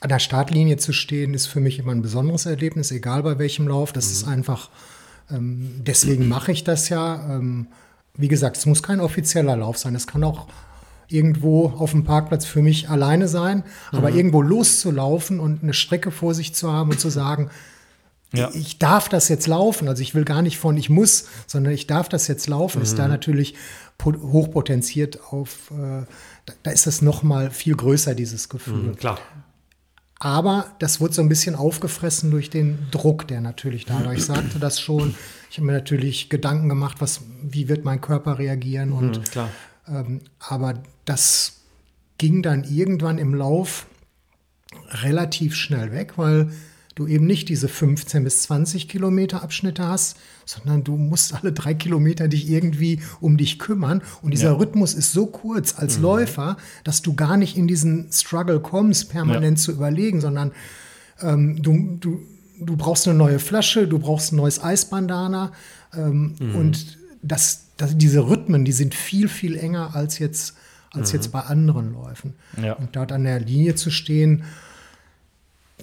an der Startlinie zu stehen, ist für mich immer ein besonderes Erlebnis, egal bei welchem Lauf. Das ist einfach, ähm, deswegen mache ich das ja. Ähm, wie gesagt, es muss kein offizieller Lauf sein. Es kann auch irgendwo auf dem Parkplatz für mich alleine sein, aber irgendwo loszulaufen und eine Strecke vor sich zu haben und zu sagen, Ja. ich darf das jetzt laufen. Also ich will gar nicht von ich muss, sondern ich darf das jetzt laufen. Ist da natürlich po- hochpotenziert auf, äh, da, da ist es noch mal viel größer, dieses Gefühl. Klar. Aber das wurde so ein bisschen aufgefressen durch den Druck, der natürlich da war. Ich sagte das schon. Ich habe mir natürlich Gedanken gemacht, was, wie wird mein Körper reagieren und Mhm, klar. ähm, aber das ging dann irgendwann im Lauf relativ schnell weg, weil du eben nicht diese 15 bis 20 Kilometer Abschnitte hast, sondern du musst alle drei Kilometer dich irgendwie um dich kümmern. Und dieser Ja. Rhythmus ist so kurz als Läufer, dass du gar nicht in diesen Struggle kommst, permanent zu überlegen, sondern ähm, du, du, du brauchst eine neue Flasche, du brauchst ein neues Eisbandana ähm, und das, das, diese Rhythmen, die sind viel, viel enger als jetzt, als jetzt bei anderen Läufen. Ja. Und dort an der Linie zu stehen,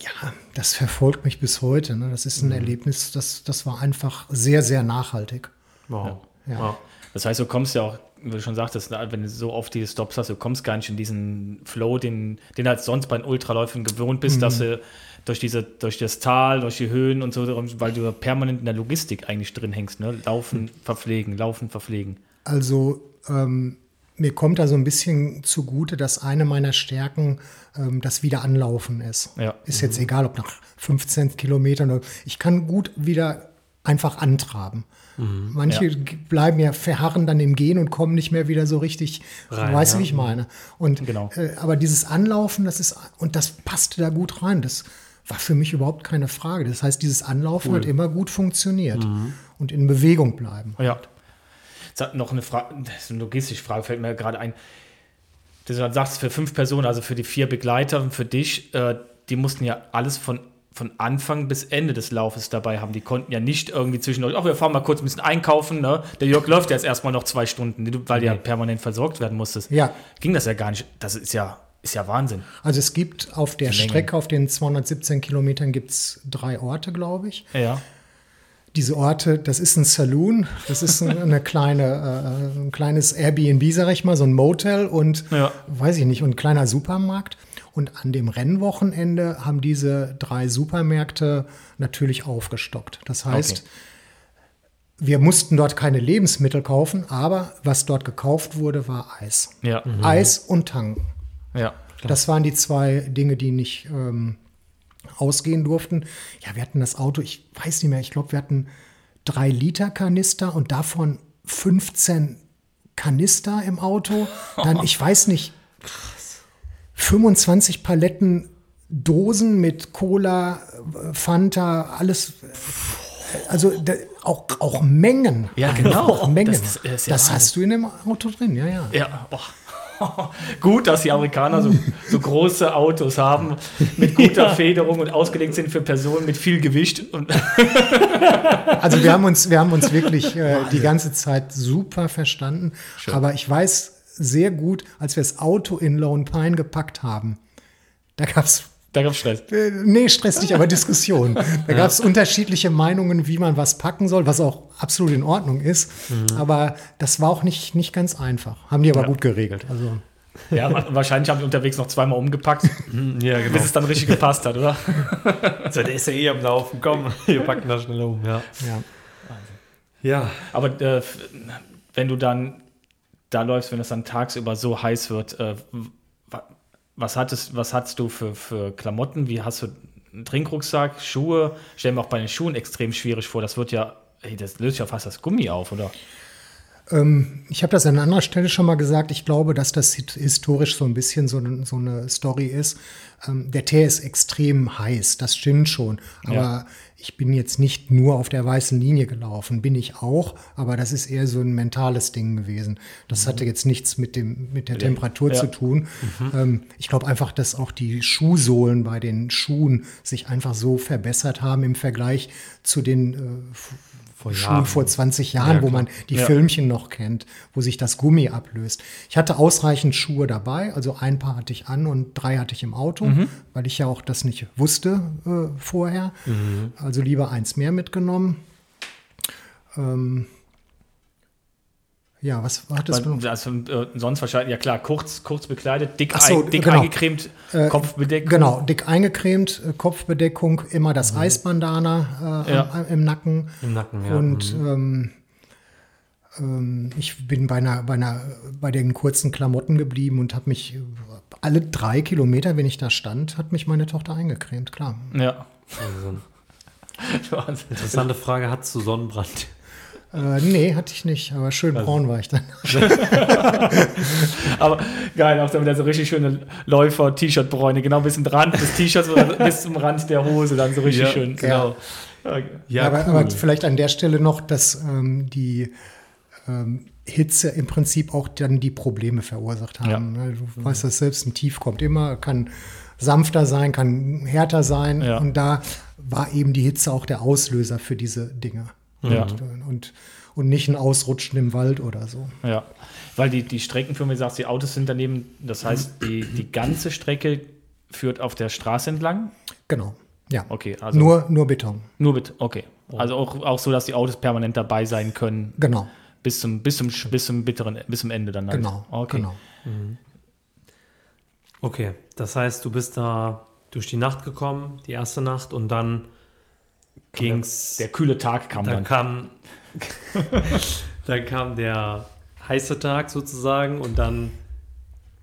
ja, das verfolgt mich bis heute. Ne? Das ist ein Erlebnis, das, das war einfach sehr, sehr nachhaltig. Wow. Ja. Ja. Das heißt, du kommst ja auch wie du schon sagtest, wenn du so oft diese Stops hast, du kommst gar nicht in diesen Flow, den, den halt sonst bei den Ultraläufen gewohnt bist, mhm. dass du durch, diese, durch das Tal, durch die Höhen und so, weil du permanent in der Logistik eigentlich drin hängst. Ne? Laufen, verpflegen, laufen, verpflegen. Also ähm, mir kommt da so ein bisschen zugute, dass eine meiner Stärken ähm, das Wiederanlaufen ist. Ja. Ist jetzt mhm. egal, ob nach 15 Kilometern. Ich kann gut wieder einfach antraben. Mhm. Manche ja. bleiben ja verharren dann im Gehen und kommen nicht mehr wieder so richtig. Rein, weißt du, ja. wie ich meine? Und genau. äh, aber dieses Anlaufen, das ist und das passte da gut rein. Das war für mich überhaupt keine Frage. Das heißt, dieses Anlaufen cool. hat immer gut funktioniert mhm. und in Bewegung bleiben. Ja. Noch eine Frage, eine logistische Frage fällt mir gerade ein. Du sagst, für fünf Personen, also für die vier Begleiter und für dich, äh, die mussten ja alles von von Anfang bis Ende des Laufes dabei haben. Die konnten ja nicht irgendwie zwischendurch, ach, wir fahren mal kurz ein bisschen einkaufen. Ne? Der Jörg läuft jetzt erstmal noch zwei Stunden, weil du ja permanent versorgt werden musstest. Ja. Ging das ja gar nicht. Das ist ja, ist ja Wahnsinn. Also es gibt auf der Strecke, auf den 217 Kilometern, gibt es drei Orte, glaube ich. Ja. Diese Orte, das ist ein Saloon, das ist eine kleine, äh, ein kleines Airbnb, sag ich mal, so ein Motel und ja. weiß ich nicht, und ein kleiner Supermarkt. Und an dem Rennwochenende haben diese drei Supermärkte natürlich aufgestockt. Das heißt, okay. wir mussten dort keine Lebensmittel kaufen, aber was dort gekauft wurde, war Eis. Ja. Mhm. Eis und Tanken. Ja. Das waren die zwei Dinge, die nicht ähm, ausgehen durften. Ja, wir hatten das Auto, ich weiß nicht mehr, ich glaube, wir hatten drei Liter Kanister und davon 15 Kanister im Auto. Dann, ich weiß nicht, 25 Paletten Dosen mit Cola, Fanta, alles. Also da, auch, auch Mengen. Ja, genau. Auch Mengen. Das, das, das hast du in dem Auto drin, ja, ja. Ja, boah. Gut, dass die Amerikaner so, so, große Autos haben mit guter ja. Federung und ausgelegt sind für Personen mit viel Gewicht. also wir haben uns, wir haben uns wirklich äh, die ganze Zeit super verstanden. Schön. Aber ich weiß sehr gut, als wir das Auto in Lone Pine gepackt haben. Da gab es da gab es Stress. Äh, nee, Stress nicht, aber Diskussion. Da ja. gab es unterschiedliche Meinungen, wie man was packen soll, was auch absolut in Ordnung ist. Mhm. Aber das war auch nicht, nicht ganz einfach. Haben die aber ja. gut geregelt. Also. Ja, wahrscheinlich haben die unterwegs noch zweimal umgepackt, mhm, ja, genau. bis es dann richtig gepasst hat, oder? so, der ist ja eh am Laufen. Komm, wir packen das schnell um. Ja. Ja. ja. Aber äh, wenn du dann da läufst, wenn es dann tagsüber so heiß wird, äh, was hattest, was hattest du für, für Klamotten? Wie hast du einen Trinkrucksack, Schuhe? Stell mir auch bei den Schuhen extrem schwierig vor. Das wird ja, das löst ja fast das Gummi auf, oder? Ähm, ich habe das an anderer Stelle schon mal gesagt. Ich glaube, dass das historisch so ein bisschen so, eine, so eine Story ist. Ähm, der Tee ist extrem heiß, das stimmt schon. Aber ja. ich bin jetzt nicht nur auf der weißen Linie gelaufen, bin ich auch, aber das ist eher so ein mentales Ding gewesen. Das mhm. hatte jetzt nichts mit, dem, mit der Temperatur ja. zu tun. Mhm. Ähm, ich glaube einfach, dass auch die Schuhsohlen bei den Schuhen sich einfach so verbessert haben im Vergleich zu den äh, vor Schulen vor 20 Jahren, ja, wo man die ja. Filmchen noch kennt, wo sich das Gummi ablöst. Ich hatte ausreichend Schuhe dabei, also ein paar hatte ich an und drei hatte ich im Auto, mhm. weil ich ja auch das nicht wusste äh, vorher. Mhm. Also lieber eins mehr mitgenommen. Ähm, ja, was hat das? Also, äh, sonst wahrscheinlich, ja klar, kurz, kurz bekleidet, dick, so, ein, dick genau. eingecremt, äh, Kopfbedeckung. Genau, dick eingecremt, äh, Kopfbedeckung, immer das mhm. Eisbandana äh, ja. im Nacken. Im Nacken, ja. Und mhm. ähm, ähm, ich bin bei, einer, bei, einer, bei den kurzen Klamotten geblieben und habe mich alle drei Kilometer, wenn ich da stand, hat mich meine Tochter eingecremt, klar. Ja. Also, interessante Frage, hattest du Sonnenbrand? Äh, nee, hatte ich nicht, aber schön also. braun war ich dann. aber geil, auch damit so richtig schöne Läufer-T-Shirt-Bräune, genau bis zum Rand des T-Shirts oder bis zum Rand der Hose, dann so richtig ja, schön. Genau. Ja, ja aber, cool. aber, vielleicht an der Stelle noch, dass ähm, die ähm, Hitze im Prinzip auch dann die Probleme verursacht haben. Ja. Ne? Du weißt, dass selbst ein Tief kommt immer, kann sanfter sein, kann härter sein. Ja. Und da war eben die Hitze auch der Auslöser für diese Dinge. Ja. Und, und, und, nicht ein Ausrutschen im Wald oder so. Ja, weil die, die Streckenfirma sagt, die Autos sind daneben, das heißt, die, die ganze Strecke führt auf der Straße entlang? Genau, ja. Okay, also. Nur, nur Beton. Nur Beton, okay. Also auch, auch so, dass die Autos permanent dabei sein können. Genau. Bis zum, bis zum, bis zum bitteren, bis zum Ende dann. Halt. Genau. Okay. Genau. Okay, das heißt, du bist da durch die Nacht gekommen, die erste Nacht, und dann ging's. Der, der kühle Tag kam dann. dann. Kam, dann kam der heiße Tag sozusagen und dann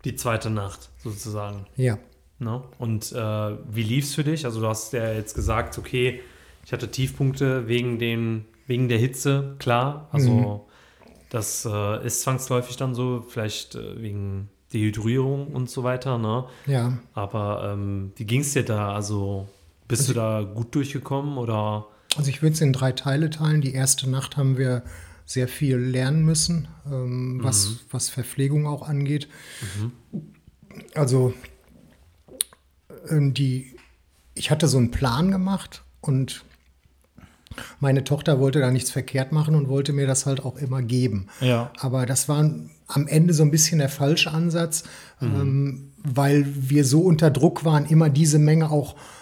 die zweite Nacht sozusagen. Ja. Ne? Und äh, wie lief es für dich? Also du hast ja jetzt gesagt, okay, ich hatte Tiefpunkte wegen, den, wegen der Hitze, klar. Also Mhm. das äh, ist zwangsläufig dann so, vielleicht äh, wegen Dehydrierung und so weiter. Ne? Ja. Aber ähm, wie ging es dir da? Also bist du da gut durchgekommen oder? Also ich würde es in drei Teile teilen. Die erste Nacht haben wir sehr viel lernen müssen, ähm, was, was Verpflegung auch angeht. Also ähm, die, ich hatte so einen Plan gemacht und meine Tochter wollte da nichts verkehrt machen und wollte mir das halt auch immer geben. Ja. Aber das war am Ende so ein bisschen der falsche Ansatz, ähm, weil wir so unter Druck waren, immer diese Menge auch äh,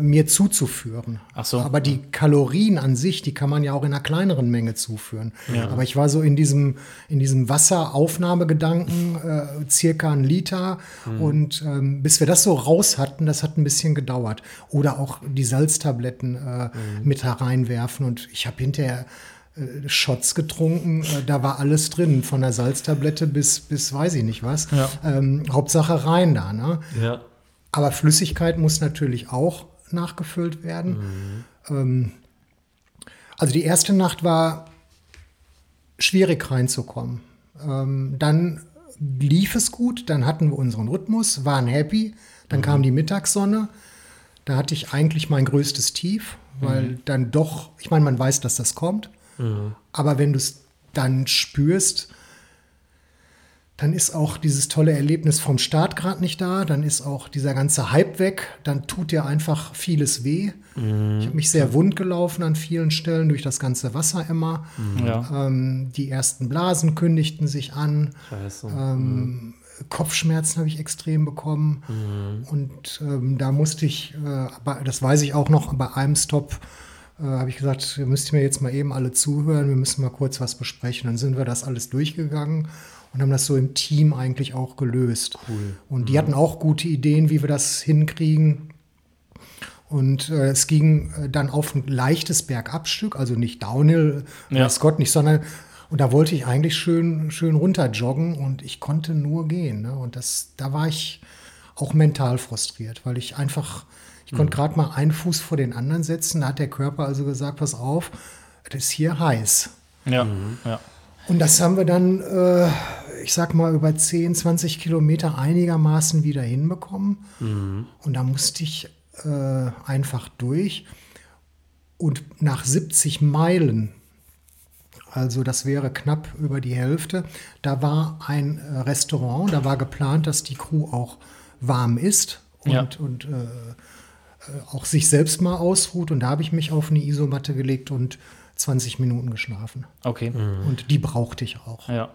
mir zuzuführen. Ach so. Aber die Kalorien an sich, die kann man ja auch in einer kleineren Menge zuführen. Aber ich war so in diesem, in diesem Wasseraufnahmegedanken, äh, circa ein Liter. Und ähm, bis wir das so raus hatten, das hat ein bisschen gedauert. Oder auch die Salztabletten äh, mit hereinwerfen. Und ich habe hinterher äh, Shots getrunken, äh, da war alles drin, von der Salztablette bis, bis weiß ich nicht was. Ja. Ähm, Hauptsache rein da. Ne? Ja. Aber Flüssigkeit muss natürlich auch nachgefüllt werden. Ähm, also die erste Nacht war schwierig reinzukommen. Ähm, dann lief es gut, dann hatten wir unseren Rhythmus, waren happy. Dann kam die Mittagssonne. Da hatte ich eigentlich mein größtes Tief, weil dann doch, ich meine, man weiß, dass das kommt. Aber wenn du es dann spürst, dann ist auch dieses tolle Erlebnis vom Start gerade nicht da, dann ist auch dieser ganze Hype weg, dann tut dir einfach vieles weh. Ich habe mich sehr wund gelaufen an vielen Stellen durch das ganze Wasser immer. Ja. Ähm, die ersten Blasen kündigten sich an. Ähm, Kopfschmerzen habe ich extrem bekommen. Und ähm, da musste ich, äh, aber das weiß ich auch noch, bei einem Stop äh, habe ich gesagt, ihr müsst mir jetzt mal eben alle zuhören, wir müssen mal kurz was besprechen. Dann sind wir das alles durchgegangen und haben das so im Team eigentlich auch gelöst. Cool. Und die hatten auch gute Ideen, wie wir das hinkriegen. Und äh, es ging äh, dann auf ein leichtes Bergabstück, also nicht Downhill, Ja. weiß Gott nicht, sondern und da wollte ich eigentlich schön, schön runter joggen und ich konnte nur gehen. Ne? Und das, da war ich auch mental frustriert, weil ich einfach, ich konnte gerade mal einen Fuß vor den anderen setzen. Da hat der Körper also gesagt, pass auf, das ist hier heiß. Ja. ja. Und das haben wir dann, äh, ich sag mal, über 10, 20 Kilometer einigermaßen wieder hinbekommen. Und da musste ich äh, einfach durch. Und nach 70 Meilen, also das wäre knapp über die Hälfte, da war ein äh, Restaurant, da war geplant, dass die Crew auch warm isst und, Ja. und äh, äh, auch sich selbst mal ausruht. Und da habe ich mich auf eine Isomatte gelegt und 20 Minuten geschlafen. Okay. Und die brauchte ich auch. Ja.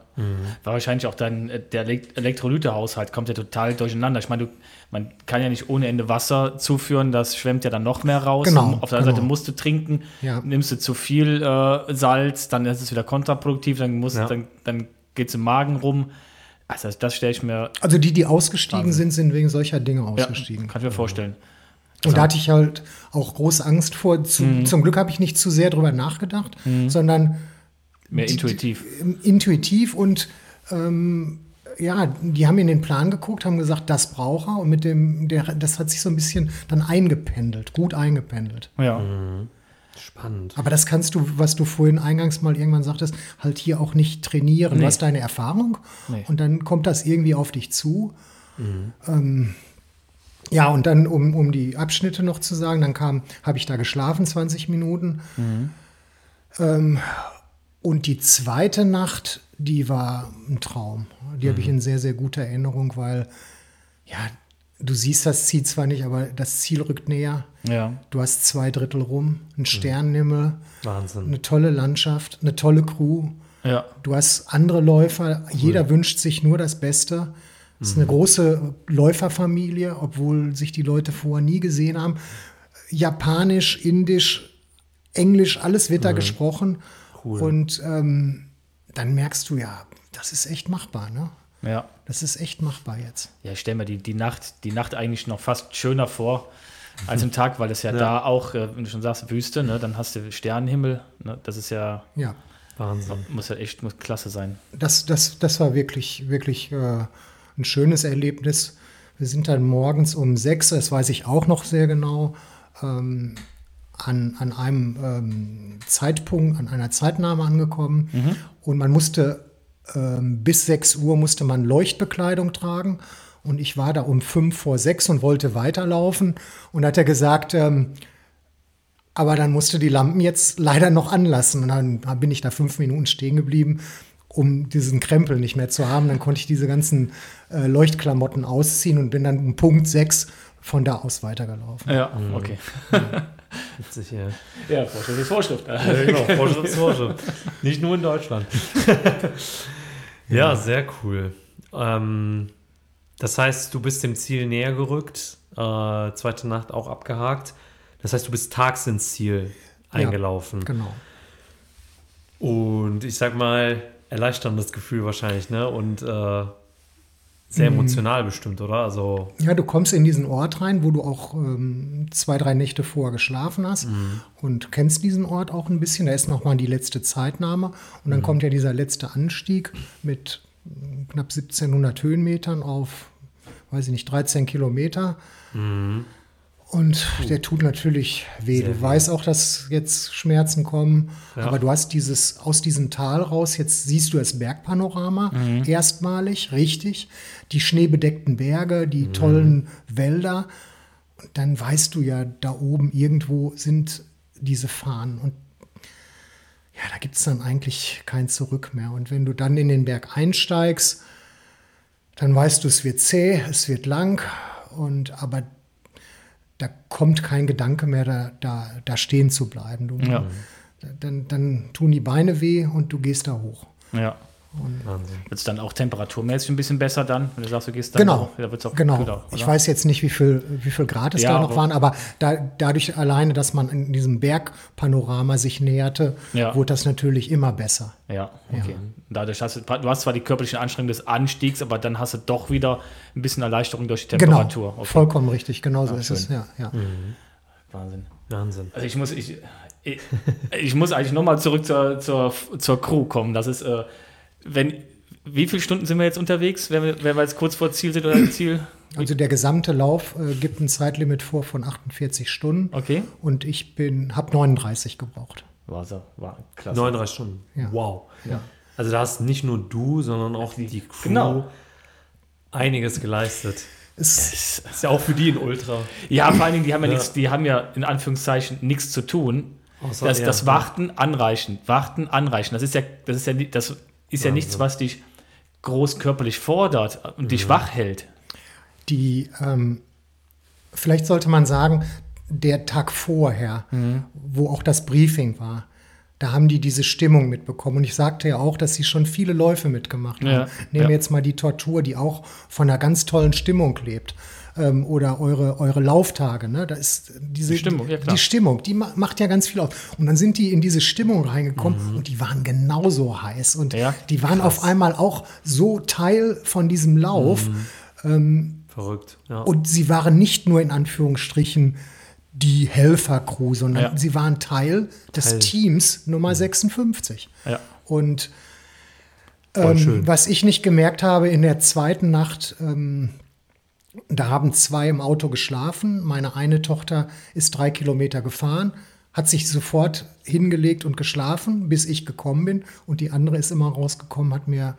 War wahrscheinlich auch dann äh, der Elekt- Elektrolytehaushalt kommt ja total durcheinander. Ich meine, du, man kann ja nicht ohne Ende Wasser zuführen, das schwemmt ja dann noch mehr raus. Genau, Auf der anderen genau. Seite musst du trinken, Ja. nimmst du zu viel äh, Salz, dann ist es wieder kontraproduktiv, dann, musst, Ja. dann, dann geht es im Magen rum. Also das stelle ich mir, Also die, die ausgestiegen Wahnsinn. sind, sind wegen solcher Dinge ja, ausgestiegen. kann ich mir vorstellen. Und da hatte ich halt auch große Angst vor. Zu, Mhm. Zum Glück habe ich nicht zu sehr drüber nachgedacht, sondern Mehr intuitiv. die- intuitiv und ähm, ja, die haben in den Plan geguckt, haben gesagt, das braucht er und mit dem, der, das hat sich so ein bisschen dann eingependelt, gut eingependelt. Ja. Spannend. Aber das kannst du, was du vorhin eingangs mal irgendwann sagtest, halt hier auch nicht trainieren. Nee. Du hast deine Erfahrung Nee. und dann kommt das irgendwie auf dich zu. Ähm, ja, und dann, um, um die Abschnitte noch zu sagen, dann kam, habe ich da geschlafen, 20 Minuten. Ähm, und die zweite Nacht, die war ein Traum. Die habe ich in sehr, sehr guter Erinnerung, weil, ja, du siehst das Ziel zwar nicht, aber das Ziel rückt näher. Ja. Du hast zwei Drittel rum, einen Sternenhimmel, Wahnsinn. eine tolle Landschaft, eine tolle Crew. Ja. Du hast andere Läufer, jeder wünscht sich nur das Beste. Es ist eine große Läuferfamilie, obwohl sich die Leute vorher nie gesehen haben. Japanisch, Indisch, Englisch, alles wird da gesprochen. Cool. Und ähm, dann merkst du ja, das ist echt machbar, ne? Ja. Das ist echt machbar jetzt. Ja, ich stelle mir die, die, Nacht, die Nacht eigentlich noch fast schöner vor als im Tag, weil es ja, ja, da auch, äh, wenn du schon sagst, Wüste, ne, dann hast du Sternenhimmel. Ne, das ist ja, ja. Wahnsinn. Muss ja echt muss klasse sein. Das, das, das war wirklich, wirklich äh, ein schönes Erlebnis. Wir sind dann morgens um sechs, das weiß ich auch noch sehr genau, ähm, an, an einem ähm, Zeitpunkt, an einer Zeitnahme angekommen. Mhm. Und man musste ähm, bis 6 Uhr musste man Leuchtbekleidung tragen. Und ich war da um fünf vor sechs und wollte weiterlaufen. Und hat er gesagt, ähm, aber dann musste die Lampen jetzt leider noch anlassen. Und dann bin ich da fünf Minuten stehen geblieben, um diesen Krempel nicht mehr zu haben. Dann konnte ich diese ganzen äh, Leuchtklamotten ausziehen und bin dann um Punkt sechs von da aus weitergelaufen. Ja, okay. Witzig, ja. Ja, Vorschrift ist Vorschrift. Ja, genau, Vorschrift ist Vorschrift. Nicht nur in Deutschland. ja, sehr cool. Ähm, das heißt, du bist dem Ziel näher gerückt, äh, zweite Nacht auch abgehakt. Das heißt, du bist tags ins Ziel eingelaufen. Ja, genau. Und ich sag mal, erleichterndes Gefühl wahrscheinlich, ne? Und äh, sehr mhm. emotional bestimmt, oder? Also ja, du kommst in diesen Ort rein, wo du auch ähm, zwei, drei Nächte vorher geschlafen hast mhm. und kennst diesen Ort auch ein bisschen. Da ist nochmal die letzte Zeitnahme und dann mhm. kommt ja dieser letzte Anstieg mit knapp 1700 Höhenmetern auf, weiß ich nicht, 13 Kilometer. Mhm. Und der tut natürlich weh. Sehr du weh. weißt auch, dass jetzt Schmerzen kommen, ja. aber du hast dieses aus diesem Tal raus, jetzt siehst du das Bergpanorama mhm. erstmalig, richtig. Die schneebedeckten Berge, die mhm. tollen Wälder. Und dann weißt du ja, da oben irgendwo sind diese Fahnen. Und ja, da gibt es dann eigentlich kein Zurück mehr. Und wenn du dann in den Berg einsteigst, dann weißt du, es wird zäh, es wird lang. Und aber da kommt kein Gedanke mehr, da, da, da stehen zu bleiben. Du, ja. dann, dann tun die Beine weh und du gehst da hoch. Ja. Wird es dann auch temperaturmäßig ein bisschen besser dann, wenn du sagst, du gehst dann genau, auch, da wird's auch genau. Kühler, ich weiß jetzt nicht, wie viel, wie viel Grad es ja, da noch waren, aber da, dadurch alleine, dass man in diesem Bergpanorama sich näherte, ja. wurde das natürlich immer besser. Ja, okay. Ja. Dadurch hast du, du hast zwar die körperlichen Anstrengungen des Anstiegs, aber dann hast du doch wieder ein bisschen Erleichterung durch die genau, Temperatur. Genau, okay. vollkommen richtig, genau so ist schön. es. Ja, ja. Mhm. Wahnsinn. Wahnsinn. Also ich muss, ich, ich, ich muss eigentlich nochmal zurück zur, zur, zur Crew kommen. Das ist äh, wenn, wie viele Stunden sind wir jetzt unterwegs, wenn wir, wenn wir jetzt kurz vor Ziel sind oder Ziel? Also der gesamte Lauf äh, gibt ein Zeitlimit vor von 48 Stunden. Okay. Und ich habe 39 gebraucht. War, so, war klasse. 39 Stunden. Ja. Wow. Ja. Also da hast nicht nur du, sondern auch die, Crew genau. einiges geleistet. Es ist ja auch für die ein Ultra. Ja, vor allen Dingen, die haben ja, ja. nichts, die haben ja in Anführungszeichen nichts zu tun. Außer das, das Warten, Anreichen, Warten, Anreichen. Das ist ja, das ist ja, das ist ja nichts, was dich groß körperlich fordert und dich mhm. wach hält. Die, ähm, vielleicht sollte man sagen, der Tag vorher, mhm. wo auch das Briefing war, da haben die diese Stimmung mitbekommen. Und ich sagte ja auch, dass sie schon viele Läufe mitgemacht haben. Ja, Nehmen wir ja. jetzt mal die Tortur, die auch von einer ganz tollen Stimmung lebt ähm, oder eure, eure Lauftage. Ne? Da ist diese, die Stimmung, ja, die Stimmung, die macht ja ganz viel aus. Und dann sind die in diese Stimmung reingekommen mhm. und die waren genauso heiß. Und ja, die waren krass. auf einmal auch so Teil von diesem Lauf. Mhm. Ähm, Verrückt. Ja. Und sie waren nicht nur in Anführungsstrichen die Helfercrew, sondern ja. sie waren Teil des Teil. Teams Nummer mhm. 56. Ja. Und ähm, was ich nicht gemerkt habe in der zweiten Nacht, ähm, da haben zwei im Auto geschlafen. Meine eine Tochter ist drei Kilometer gefahren, hat sich sofort hingelegt und geschlafen, bis ich gekommen bin. Und die andere ist immer rausgekommen, hat mir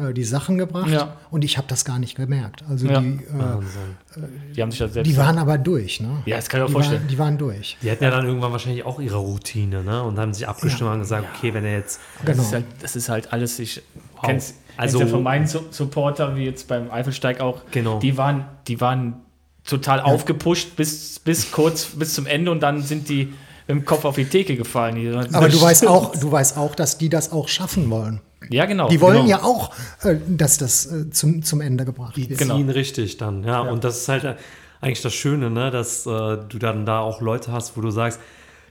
äh, die Sachen gebracht. Ja. Und ich habe das gar nicht gemerkt. Also ja. die, äh, die, haben sich das selbst die waren aber durch. Ne? Ja, das kann ich mir vorstellen. Waren, die waren durch. Die hatten ja dann irgendwann wahrscheinlich auch ihre Routine ne? und haben sich abgestimmt ja. und gesagt, okay, wenn er jetzt. Genau. Das, ist halt, das ist halt alles, ich wow. kenn's, also ja von meinen Supporter, wie jetzt beim Eifelsteig auch, genau. die waren, die waren total ja. aufgepusht bis, bis kurz bis zum Ende und dann sind die dem Kopf auf die Theke gefallen. Aber du weißt auch, du weißt auch, dass die das auch schaffen wollen. Ja, genau. Die wollen genau. ja auch, äh, dass das äh, zum, zum Ende gebracht wird. Die ziehen genau. richtig dann, ja. ja. Und das ist halt äh, eigentlich das Schöne, ne? dass du dann da auch Leute hast, wo du sagst,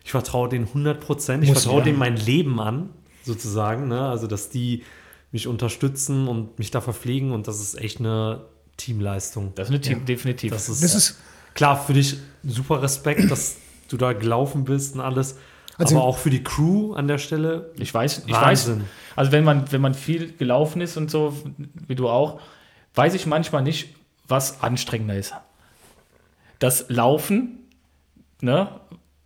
ich vertraue denen 100 Prozent, ich vertraue denen mein Leben an. sozusagen. Ne? Also, dass die mich unterstützen und mich da verpflegen und das ist echt eine Teamleistung. Das ist eine Team, ja. definitiv. Das ist, das ist klar für dich super Respekt, dass du da gelaufen bist und alles. Also, aber auch für die Crew an der Stelle. Ich weiß, ich Wahnsinn. weiß. Also wenn man, wenn man viel gelaufen ist und so, wie du auch, weiß ich manchmal nicht, was anstrengender ist. Das Laufen, ne?